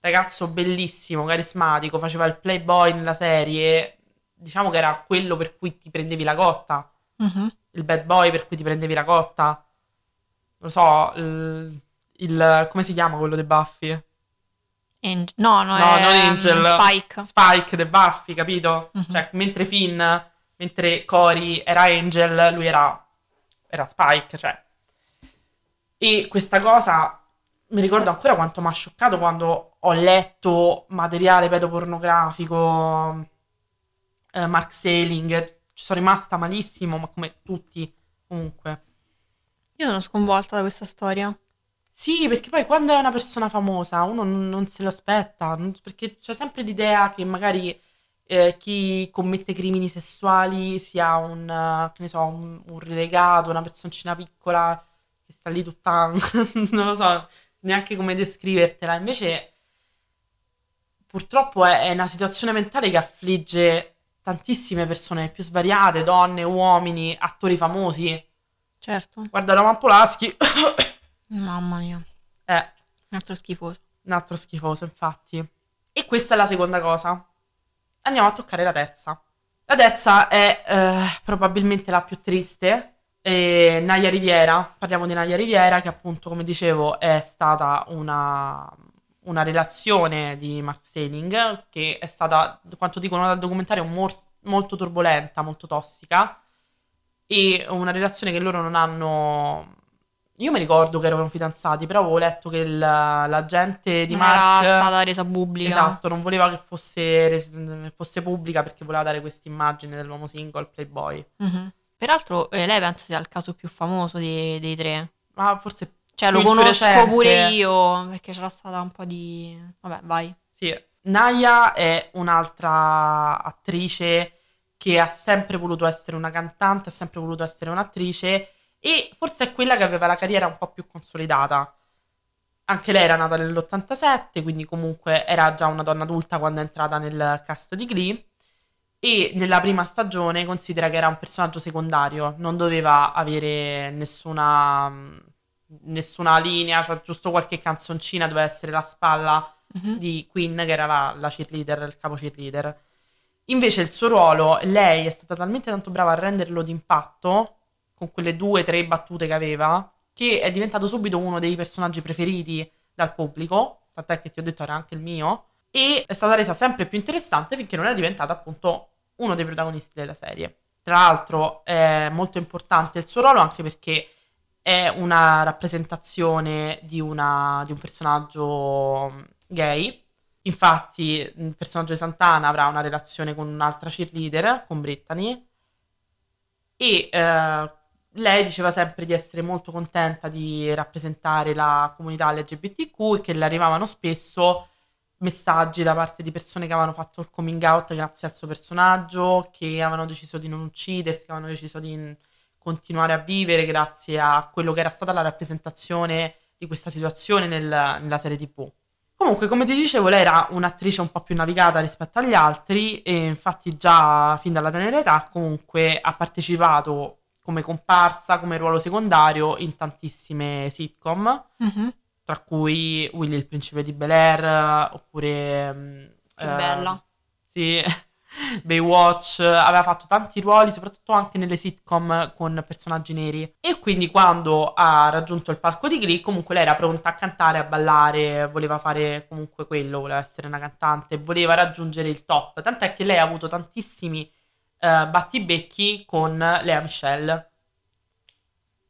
ragazzo bellissimo, carismatico, faceva il playboy nella serie, diciamo che era quello per cui ti prendevi la cotta, uh-huh. il bad boy per cui ti prendevi la cotta, lo so, il, il come si chiama quello dei Buffy? Angel. No, no, no è, non Angel. Um, Spike. Spike The Buffy, capito? Uh-huh. Cioè, mentre Finn, mentre Cory era Angel, lui era, era Spike, cioè e questa cosa mi ricordo ancora quanto mi ha scioccato quando ho letto materiale pedopornografico, eh, Mark Sailing, ci sono rimasta malissimo, ma come tutti comunque. Io sono sconvolta da questa storia. Sì, perché poi quando è una persona famosa uno non, non se lo aspetta, perché c'è sempre l'idea che magari eh, chi commette crimini sessuali sia un, uh, che ne so, un, un relegato, una personcina piccola che sta lì tutta, non lo so neanche come descrivertela. Invece, purtroppo è, è, una situazione mentale che affligge tantissime persone, più svariate, donne, uomini, attori famosi. Certo. Guarda Roman Polaschi. Mamma mia. È un altro schifoso. Un altro schifoso, infatti. E questa è la seconda cosa. Andiamo a toccare la terza. La terza è eh, probabilmente la più triste e Naya Riviera, parliamo di Naya Riviera che appunto come dicevo è stata una, una relazione di Mark Selling che è stata, quanto dicono dal documentario, mor- molto turbolenta, molto tossica e una relazione che loro non hanno... Io mi ricordo che erano fidanzati, però avevo letto che il, la gente di non Mark... Era stata resa pubblica. Esatto, non voleva che fosse, fosse pubblica perché voleva dare questa immagine dell'uomo single, playboy. Mm-hmm. Peraltro eh, lei penso sia il caso più famoso dei, dei tre. Ma forse Cioè lo conosco recente. pure io perché c'era stata un po' di... Vabbè, vai. Sì, Naya è un'altra attrice che ha sempre voluto essere una cantante, ha sempre voluto essere un'attrice e forse è quella che aveva la carriera un po' più consolidata. Anche lei era nata nell'87, quindi comunque era già una donna adulta quando è entrata nel cast di Glee e nella prima stagione considera che era un personaggio secondario, non doveva avere nessuna, nessuna linea, cioè giusto qualche canzoncina doveva essere la spalla mm-hmm. di Queen, che era la, la cheerleader, il capo cheerleader. Invece il suo ruolo, lei è stata talmente tanto brava a renderlo d'impatto, con quelle due o tre battute che aveva, che è diventato subito uno dei personaggi preferiti dal pubblico, tant'è che ti ho detto era anche il mio, e è stata resa sempre più interessante finché non è diventata appunto uno dei protagonisti della serie. Tra l'altro è molto importante il suo ruolo anche perché è una rappresentazione di, una, di un personaggio gay. Infatti il personaggio di Santana avrà una relazione con un'altra cheerleader, con Brittany, e eh, lei diceva sempre di essere molto contenta di rappresentare la comunità LGBTQ e che le arrivavano spesso messaggi da parte di persone che avevano fatto il coming out grazie al suo personaggio, che avevano deciso di non uccidersi, che avevano deciso di continuare a vivere grazie a quello che era stata la rappresentazione di questa situazione nel, nella serie TV. Comunque, come ti dicevo, lei era un'attrice un po' più navigata rispetto agli altri e infatti già fin dalla tenera età comunque ha partecipato come comparsa, come ruolo secondario in tantissime sitcom. Mm-hmm tra cui Willy il principe di Bel Air, oppure... Che eh, bella. Sì, Baywatch, aveva fatto tanti ruoli, soprattutto anche nelle sitcom con personaggi neri. E quindi quando ha raggiunto il palco di Glee, comunque lei era pronta a cantare, a ballare, voleva fare comunque quello, voleva essere una cantante, voleva raggiungere il top. Tant'è che lei ha avuto tantissimi uh, battibecchi con Lea Michelle.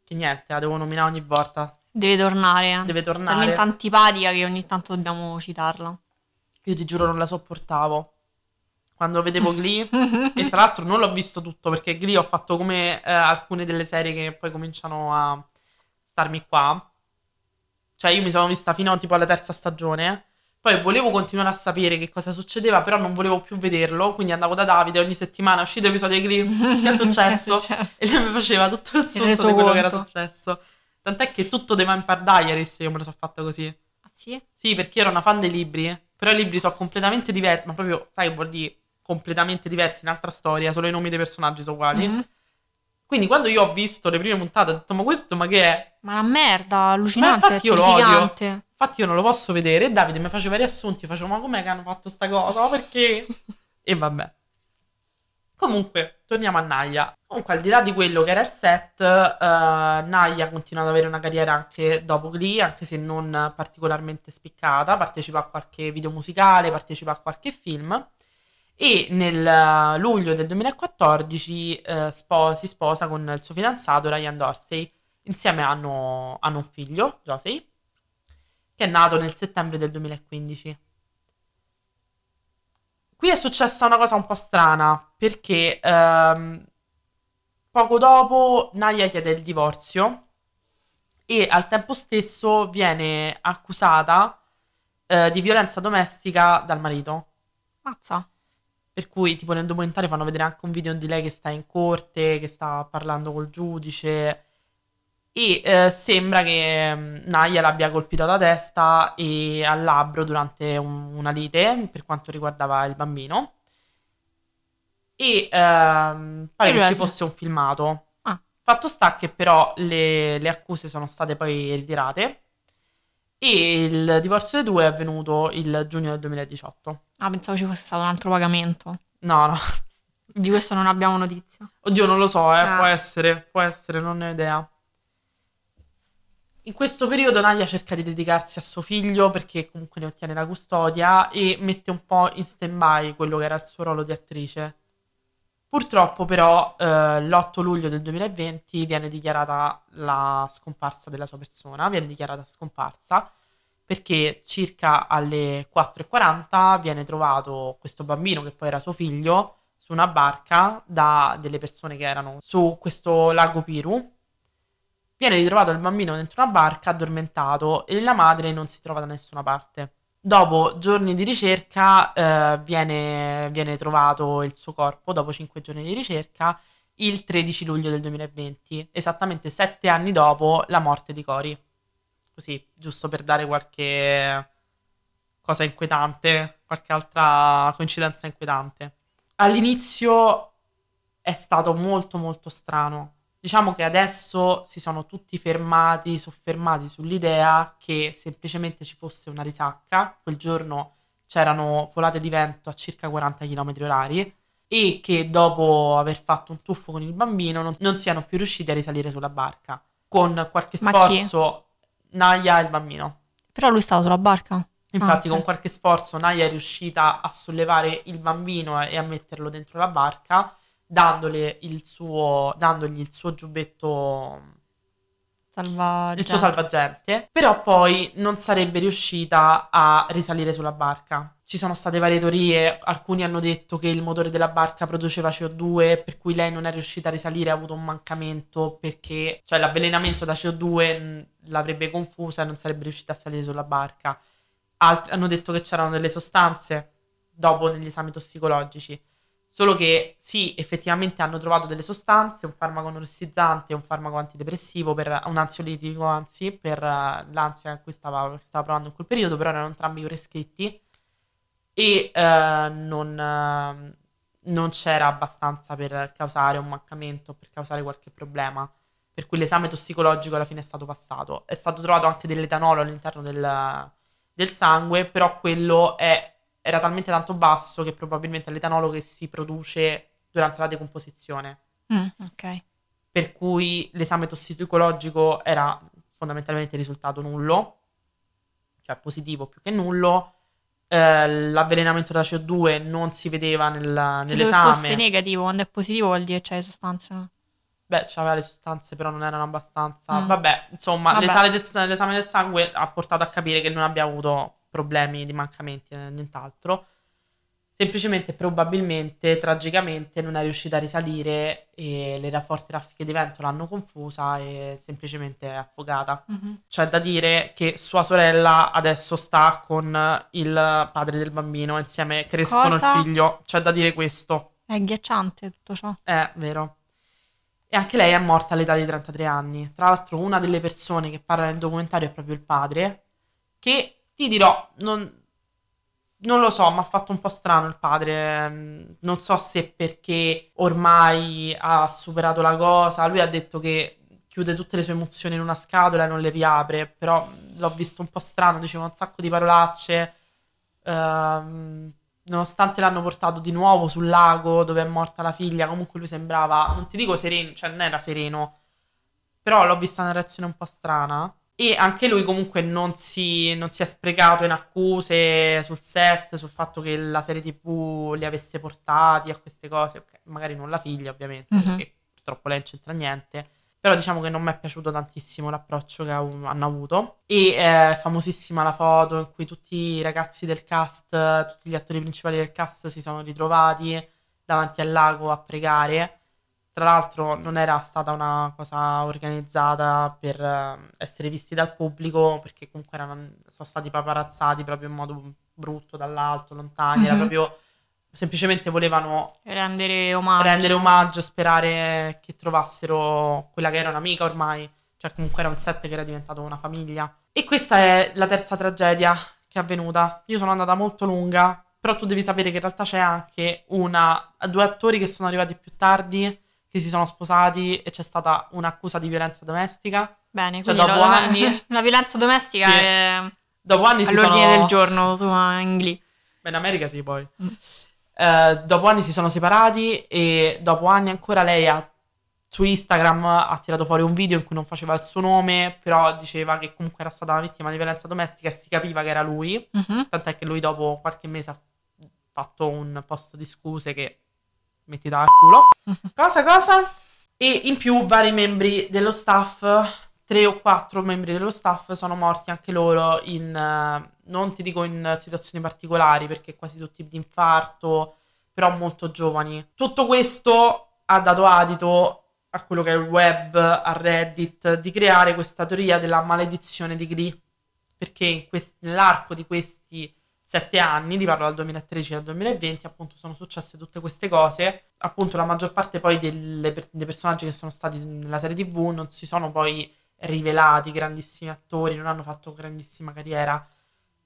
Che niente, la devo nominare ogni volta. Deve tornare. Deve tornare. Talmente antipatica che ogni tanto dobbiamo citarla. Io ti giuro non la sopportavo. Quando vedevo Glee, e tra l'altro non l'ho visto tutto perché Glee ho fatto come eh, alcune delle serie che poi cominciano a starmi qua. Cioè io mi sono vista fino tipo alla terza stagione. Poi volevo continuare a sapere che cosa succedeva, però non volevo più vederlo. Quindi andavo da Davide ogni settimana, uscito episodio di Glee. Che è successo? che è successo? E lui mi faceva tutto il sunto di quello che era successo. Tant'è che tutto The Vampire Diaries io me lo sono fatto così. Ah, sì? Sì, perché ero una fan dei libri. Però i libri sono completamente diversi. Ma proprio, sai vuol dire completamente diversi, un'altra storia, solo i nomi dei personaggi sono uguali. Mm-hmm. Quindi quando io ho visto le prime puntate ho detto ma questo ma che è? Ma una merda, allucinante, Ma infatti io lo odio. Infatti io non lo posso vedere e Davide mi faceva riassunti, io facevo ma com'è che hanno fatto sta cosa? Ma perché? e vabbè. Comunque, torniamo a Naya. Comunque, al di là di quello che era il set, eh, Naya ha continuato ad avere una carriera anche dopo Glee, anche se non particolarmente spiccata. Partecipa a qualche video musicale, partecipa a qualche film. E nel eh, luglio del 2014 eh, spo- si sposa con il suo fidanzato Ryan Dorsey. Insieme hanno, hanno un figlio, Josey, che è nato nel settembre del 2015. Qui è successa una cosa un po' strana, perché ehm, poco dopo Naya chiede il divorzio e al tempo stesso viene accusata eh, di violenza domestica dal marito. Mazza. Per cui, tipo, nel documentario fanno vedere anche un video di lei che sta in corte, che sta parlando col giudice. E eh, sembra che mm, Naya l'abbia colpito alla testa e al labbro durante un- una lite per quanto riguardava il bambino. E ehm, pare che ci fosse un filmato. Ah. Fatto sta che però le, le accuse sono state poi ritirate. E il divorzio dei due è avvenuto il giugno del 2018. Ah, pensavo ci fosse stato un altro pagamento. No, no. Di questo non abbiamo notizia. Oddio, non lo so, eh, Ah. può essere, può essere, non ne ho idea. In questo periodo Nadia cerca di dedicarsi a suo figlio perché comunque ne ottiene la custodia e mette un po' in stand-by quello che era il suo ruolo di attrice. Purtroppo però eh, l'8 luglio del 2020 viene dichiarata la scomparsa della sua persona, viene dichiarata scomparsa perché circa alle 4.40 viene trovato questo bambino che poi era suo figlio su una barca da delle persone che erano su questo lago Piru. Viene ritrovato il bambino dentro una barca addormentato e la madre non si trova da nessuna parte. Dopo giorni di ricerca eh, viene, viene trovato il suo corpo, dopo 5 giorni di ricerca, il 13 luglio del 2020, esattamente 7 anni dopo la morte di Cory. Così, giusto per dare qualche cosa inquietante, qualche altra coincidenza inquietante. All'inizio è stato molto molto strano. Diciamo che adesso si sono tutti fermati, soffermati sull'idea che semplicemente ci fosse una risacca. Quel giorno c'erano folate di vento a circa 40 km orari e che dopo aver fatto un tuffo con il bambino non, non siano più riusciti a risalire sulla barca. Con qualche Ma sforzo, Naya e il bambino. Però lui stava sulla barca. Infatti, Ah, con qualche sforzo, Naya è riuscita a sollevare il bambino e a metterlo dentro la barca, dandole il suo, dandogli il suo giubbetto, Salvagente. il suo salvagente. Però poi non sarebbe riuscita a risalire sulla barca. Ci sono state varie teorie, alcuni hanno detto che il motore della barca produceva CO2, per cui lei non è riuscita a risalire, ha avuto un mancamento perché, cioè l'avvelenamento da CO2 mh, l'avrebbe confusa e non sarebbe riuscita a salire sulla barca. Altri hanno detto che c'erano delle sostanze dopo negli esami tossicologici. Solo che sì, effettivamente hanno trovato delle sostanze, un farmaco anoressizzante e un farmaco antidepressivo, per, un ansiolitico anzi, per eh, l'ansia a cui stava, stava provando in quel periodo, però erano entrambi prescritti e eh, non, eh, non c'era abbastanza per causare un mancamento, per causare qualche problema. Per cui l'esame tossicologico alla fine è stato passato. È stato trovato anche dell'etanolo all'interno del, del sangue, però quello è era talmente tanto basso che probabilmente è l'etanolo che si produce durante la decomposizione. Mm, ok. Per cui l'esame tossicologico era fondamentalmente risultato nullo, cioè positivo più che nullo. Eh, l'avvelenamento da CO2 non si vedeva nel, Credo che nell'esame. fosse negativo, quando è positivo vuol dire che c'è le sostanze. Beh, c'aveva le sostanze, però non erano abbastanza. Mm. Vabbè, insomma, Vabbè. l'esame del, l'esame del sangue ha portato a capire che non abbia avuto problemi di mancamenti e nient'altro. Semplicemente, probabilmente, tragicamente, non è riuscita a risalire e le forti raffiche di vento l'hanno confusa e semplicemente è affogata. Mhm. C'è da dire che sua sorella adesso sta con il padre del bambino, insieme crescono Cosa? il figlio. C'è da dire questo. È agghiacciante tutto ciò. È vero. E anche lei è morta all'età di 33 anni. Tra l'altro, una delle persone che parla nel documentario è proprio il padre. Che ti dirò, non, non lo so, mi ha fatto un po' strano il padre. mm, Non so se perché ormai ha superato la cosa. Lui ha detto che chiude tutte le sue emozioni in una scatola e non le riapre. Però l'ho visto un po' strano, diceva un sacco di parolacce. Ehm, nonostante l'hanno portato di nuovo sul lago dove è morta la figlia, comunque lui sembrava, non ti dico sereno, cioè non era sereno, però l'ho vista una reazione un po' strana. E anche lui comunque non si, non si è sprecato in accuse sul set, sul fatto che la serie TV li avesse portati a queste cose. Ok, magari non la figlia, ovviamente, Mhm. perché purtroppo lei non c'entra niente. Però diciamo che non mi è piaciuto tantissimo l'approccio che ha- hanno avuto. E è famosissima la foto in cui tutti i ragazzi del cast, tutti gli attori principali del cast si sono ritrovati davanti al lago a pregare. Tra l'altro non era stata una cosa organizzata per eh, essere visti dal pubblico, perché comunque erano, sono stati paparazzati proprio in modo brutto dall'alto, lontani. Era Mhm. proprio semplicemente volevano Rendere omaggio. rendere omaggio, sperare che trovassero quella che era un'amica ormai, cioè comunque era un set che era diventato una famiglia. E questa è la terza tragedia che è avvenuta. Io sono andata molto lunga, però tu devi sapere che in realtà c'è anche una, due attori che sono arrivati più tardi, che si sono sposati e c'è stata un'accusa di violenza domestica. Bene, Cioè, dopo la, anni- la violenza domestica Sì. è Dopo anni si all'ordine sono... del giorno su in Glee. Beh, in America sì, poi. Mm. Eh, dopo anni si sono separati e dopo anni ancora lei ha, su Instagram ha tirato fuori un video in cui non faceva il suo nome, però diceva che comunque era stata una vittima di violenza domestica e si capiva che era lui. Mhm. Tant'è che lui dopo qualche mese ha fatto un post di scuse che metti al culo. Cosa, cosa? E in più vari membri dello staff, tre o quattro membri dello staff sono morti anche loro in, eh, non ti dico in situazioni particolari perché quasi tutti di infarto, però molto giovani. Tutto questo ha dato adito a quello che è il web, a Reddit, di creare questa teoria della maledizione di Glee. Perché quest- nell'arco di questi sette anni, ti parlo dal 2013 al 2020, appunto sono successe tutte queste cose. Appunto la maggior parte poi delle dei personaggi che sono stati nella serie TV non si sono poi rivelati grandissimi attori, non hanno fatto grandissima carriera.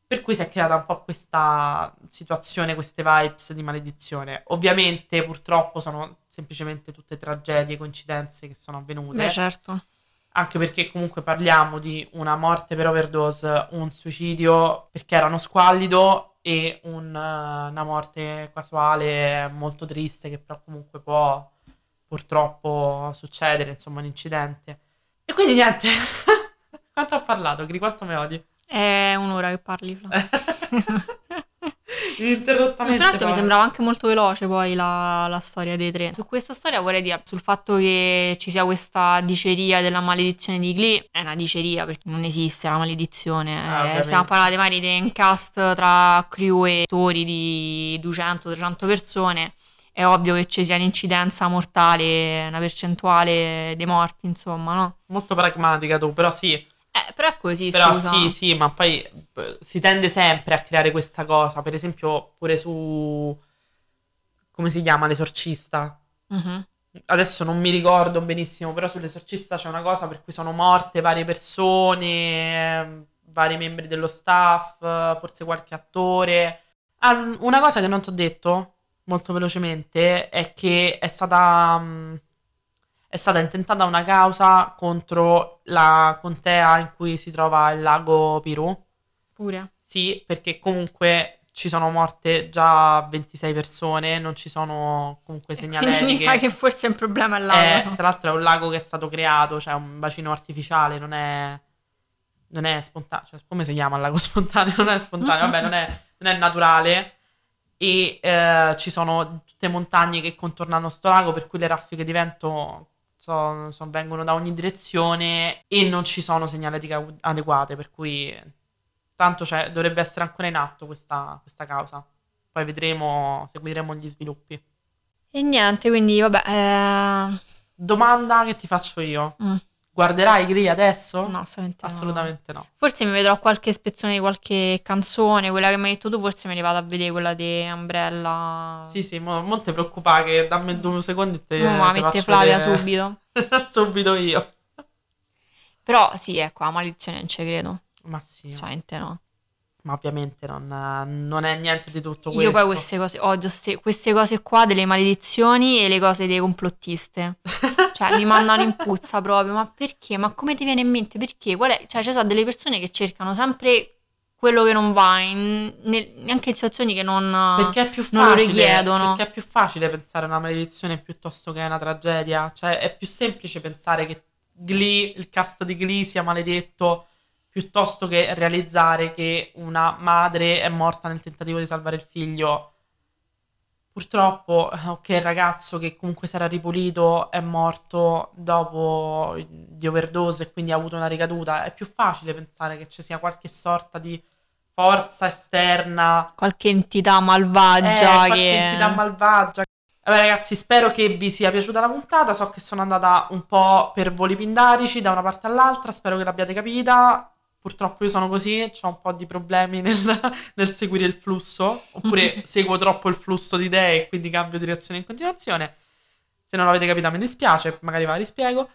Per cui si è creata un po' questa situazione, queste vibes di maledizione. Ovviamente, purtroppo, sono semplicemente tutte tragedie, coincidenze che sono avvenute. Beh, certo. Anche perché comunque parliamo di una morte per overdose, un suicidio perché era uno squallido e un, eh, una morte casuale molto triste che però comunque può purtroppo succedere, insomma, un incidente. E quindi niente. Quanto ho parlato? Gri, quanto mi odi? È un'ora che parli. Fla. Ininterrottamente. Tra l'altro mi sembrava anche molto veloce poi la, la storia dei tre. Su questa storia vorrei dire sul fatto che ci sia questa diceria della maledizione di Glee. È una diceria perché non esiste la maledizione. Ah, Eh, stiamo parlando magari di un cast tra crew e attori di 200-300 persone. È ovvio che ci sia un'incidenza mortale, una percentuale dei morti, insomma, no? Molto pragmatica tu, però sì. Eh, però è così, Però scusa. sì, sì, ma poi eh, si tende sempre a creare questa cosa. Per esempio, pure su... come si chiama? L'esorcista. Mhm. Adesso non mi ricordo benissimo, però sull'esorcista c'è una cosa per cui sono morte varie persone, ehm, vari membri dello staff, forse qualche attore. Ah, una cosa che non ti ho detto molto velocemente è che è stata, mm, è stata intentata una causa contro la contea in cui si trova il lago Pirù. Pure. Sì, perché comunque ci sono morte già 26 persone, non ci sono comunque segnaletiche. Quindi mi sa che forse è un problema al Eh, lago. tra l'altro è un lago che è stato creato, cioè un bacino artificiale, non è, non è spontaneo. Cioè, come si chiama il lago spontaneo? Non è spontaneo, vabbè, non è, non è naturale. E eh, ci sono tutte montagne che contornano sto lago, per cui le raffiche di vento so- so- vengono da ogni direzione e non ci sono segnaletiche adeguate, per cui tanto cioè, dovrebbe essere ancora in atto questa, questa causa. Poi vedremo, seguiremo gli sviluppi. E niente, quindi vabbè. eh, Domanda che ti faccio io. mm, Guarderai Glee adesso? no, assolutamente no. Assolutamente no. Forse mi vedrò qualche spezzone di qualche canzone, quella che mi hai detto tu, forse me ne vado a vedere quella di Umbrella. Sì, sì, mo- non ti preoccupare che dammi due secondi e te, la te mette Flavia vedere- subito. subito io. Però sì, ecco, la maledizione non ci credo. Ma sì, Assolutamente no. ma ovviamente non, non è niente di tutto questo. Io poi queste cose, odio ste- queste cose qua delle maledizioni e le cose dei complottiste. Cioè, mi mandano in puzza proprio. Ma perché? Ma come ti viene in mente? Perché? Qual è? Cioè, ci sono delle persone che cercano sempre quello che non va, in- nel- neanche in situazioni che non... Perché è più non lo facile, richiedono. perché è più facile pensare a una maledizione piuttosto che a una tragedia. Cioè, è più semplice pensare che Glee, il cast di Glee sia maledetto piuttosto che realizzare che una madre è morta nel tentativo di salvare il figlio. Purtroppo, eh, ok, il ragazzo che comunque si era ripulito è morto dopo di overdose e quindi ha avuto una ricaduta. È più facile pensare che ci sia qualche sorta di forza esterna Qualche entità eh, malvagia qualche che... entità malvagia. Vabbè, ragazzi, spero che vi sia piaciuta la puntata. So che sono andata un po' per voli pindarici da una parte all'altra. Spero che l'abbiate capita. Purtroppo io sono così, ho un po' di problemi nel, nel seguire il flusso. Oppure seguo troppo il flusso di idee e quindi cambio direzione in continuazione. Se non l'avete capita, mi dispiace, magari ve la rispiego.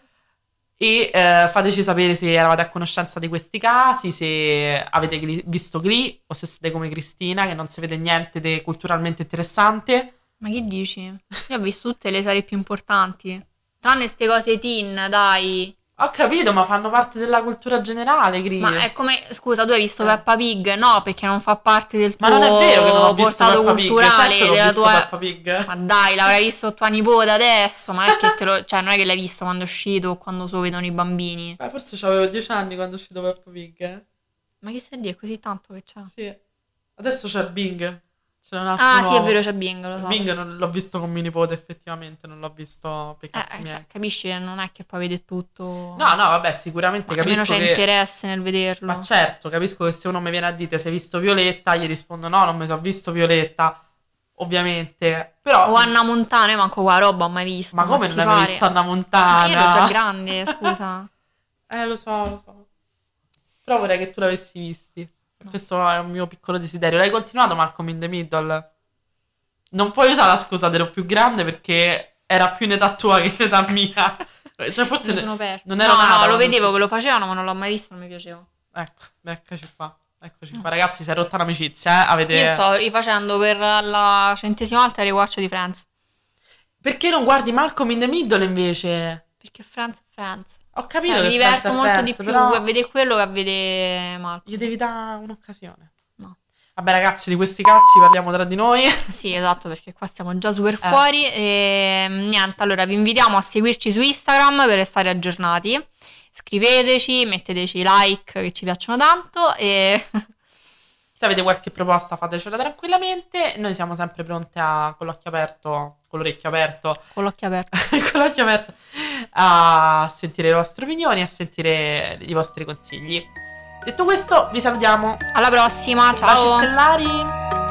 E eh, fateci sapere se eravate a conoscenza di questi casi, se avete gli- visto Glee o se siete come Cristina, che non si vede niente di culturalmente interessante. Ma che dici? Io ho visto tutte le serie più importanti. Tranne queste cose teen, dai. Ho capito, ma fanno parte della cultura generale, Glee. Ma è come, scusa, tu hai visto Eh. Peppa Pig? No, perché non fa parte del tuo Ma non è vero che non ho visto portato Peppa Pig, culturale, certo che ho della tua... Peppa Pig. Ma dai, l'avrai visto tua nipote adesso, ma è che te lo... Cioè, non è che l'hai visto quando è uscito o quando lo vedono i bambini. Beh, forse avevo 10 anni quando è uscito Peppa Pig. eh. Ma che stai a dire? È così tanto che c'è? Sì. Adesso c'è Bing. C'è un altro Ah, sì, è vero, c'è Bing, lo so. Bing non l'ho visto con mio nipote, effettivamente, non l'ho visto per Eh, cazzi eh, cioè, capisci non è che poi vedi tutto... No, no, vabbè, sicuramente Ma capisco c'è che... interesse nel vederlo. Ma certo, capisco che se uno mi viene a dire se hai visto Violetta, gli rispondo no, non mi sono visto Violetta, ovviamente. Però... O Anna Montana, io manco qua roba ho mai visto. Ma come non hai mai visto Anna Ma Montana? io ero già grande, scusa. Eh, lo so, lo so. Però vorrei che tu l'avessi visti. No. Questo è un mio piccolo desiderio. L'hai continuato Malcolm in the Middle? Non puoi usare la scusa dello più grande perché era più in età tua che in età mia. Cioè, forse... Mi sono non ero no, nata no, lo vedevo si- che lo facevano, ma non l'ho mai visto, non mi piaceva. Ecco, eccoci qua. Eccoci qua. Ragazzi, si è rotta l'amicizia, eh? Avete... Io sto rifacendo per la centesima volta il rewatch di Friends. Perché non guardi Malcolm in the Middle invece? Perché Friends è Friends. Ho capito Eh, mi diverto molto Friends, di più però a vedere quello che a vedere Marco. Gli devi dare un'occasione. No. Vabbè, ragazzi, di questi cazzi parliamo tra di noi. Sì, esatto, perché qua stiamo già super Eh. fuori. E niente, allora vi invitiamo a seguirci su Instagram per restare aggiornati. Scriveteci, metteteci like che ci piacciono tanto e Se avete qualche proposta, fatecela tranquillamente. Noi siamo sempre pronte a, con l'occhio aperto, con l'orecchio aperto, con l'occhio aperto. con l'occhio aperto, a sentire le vostre opinioni, a sentire i vostri consigli. Detto questo, vi salutiamo. Alla prossima, Baci ciao! stellari!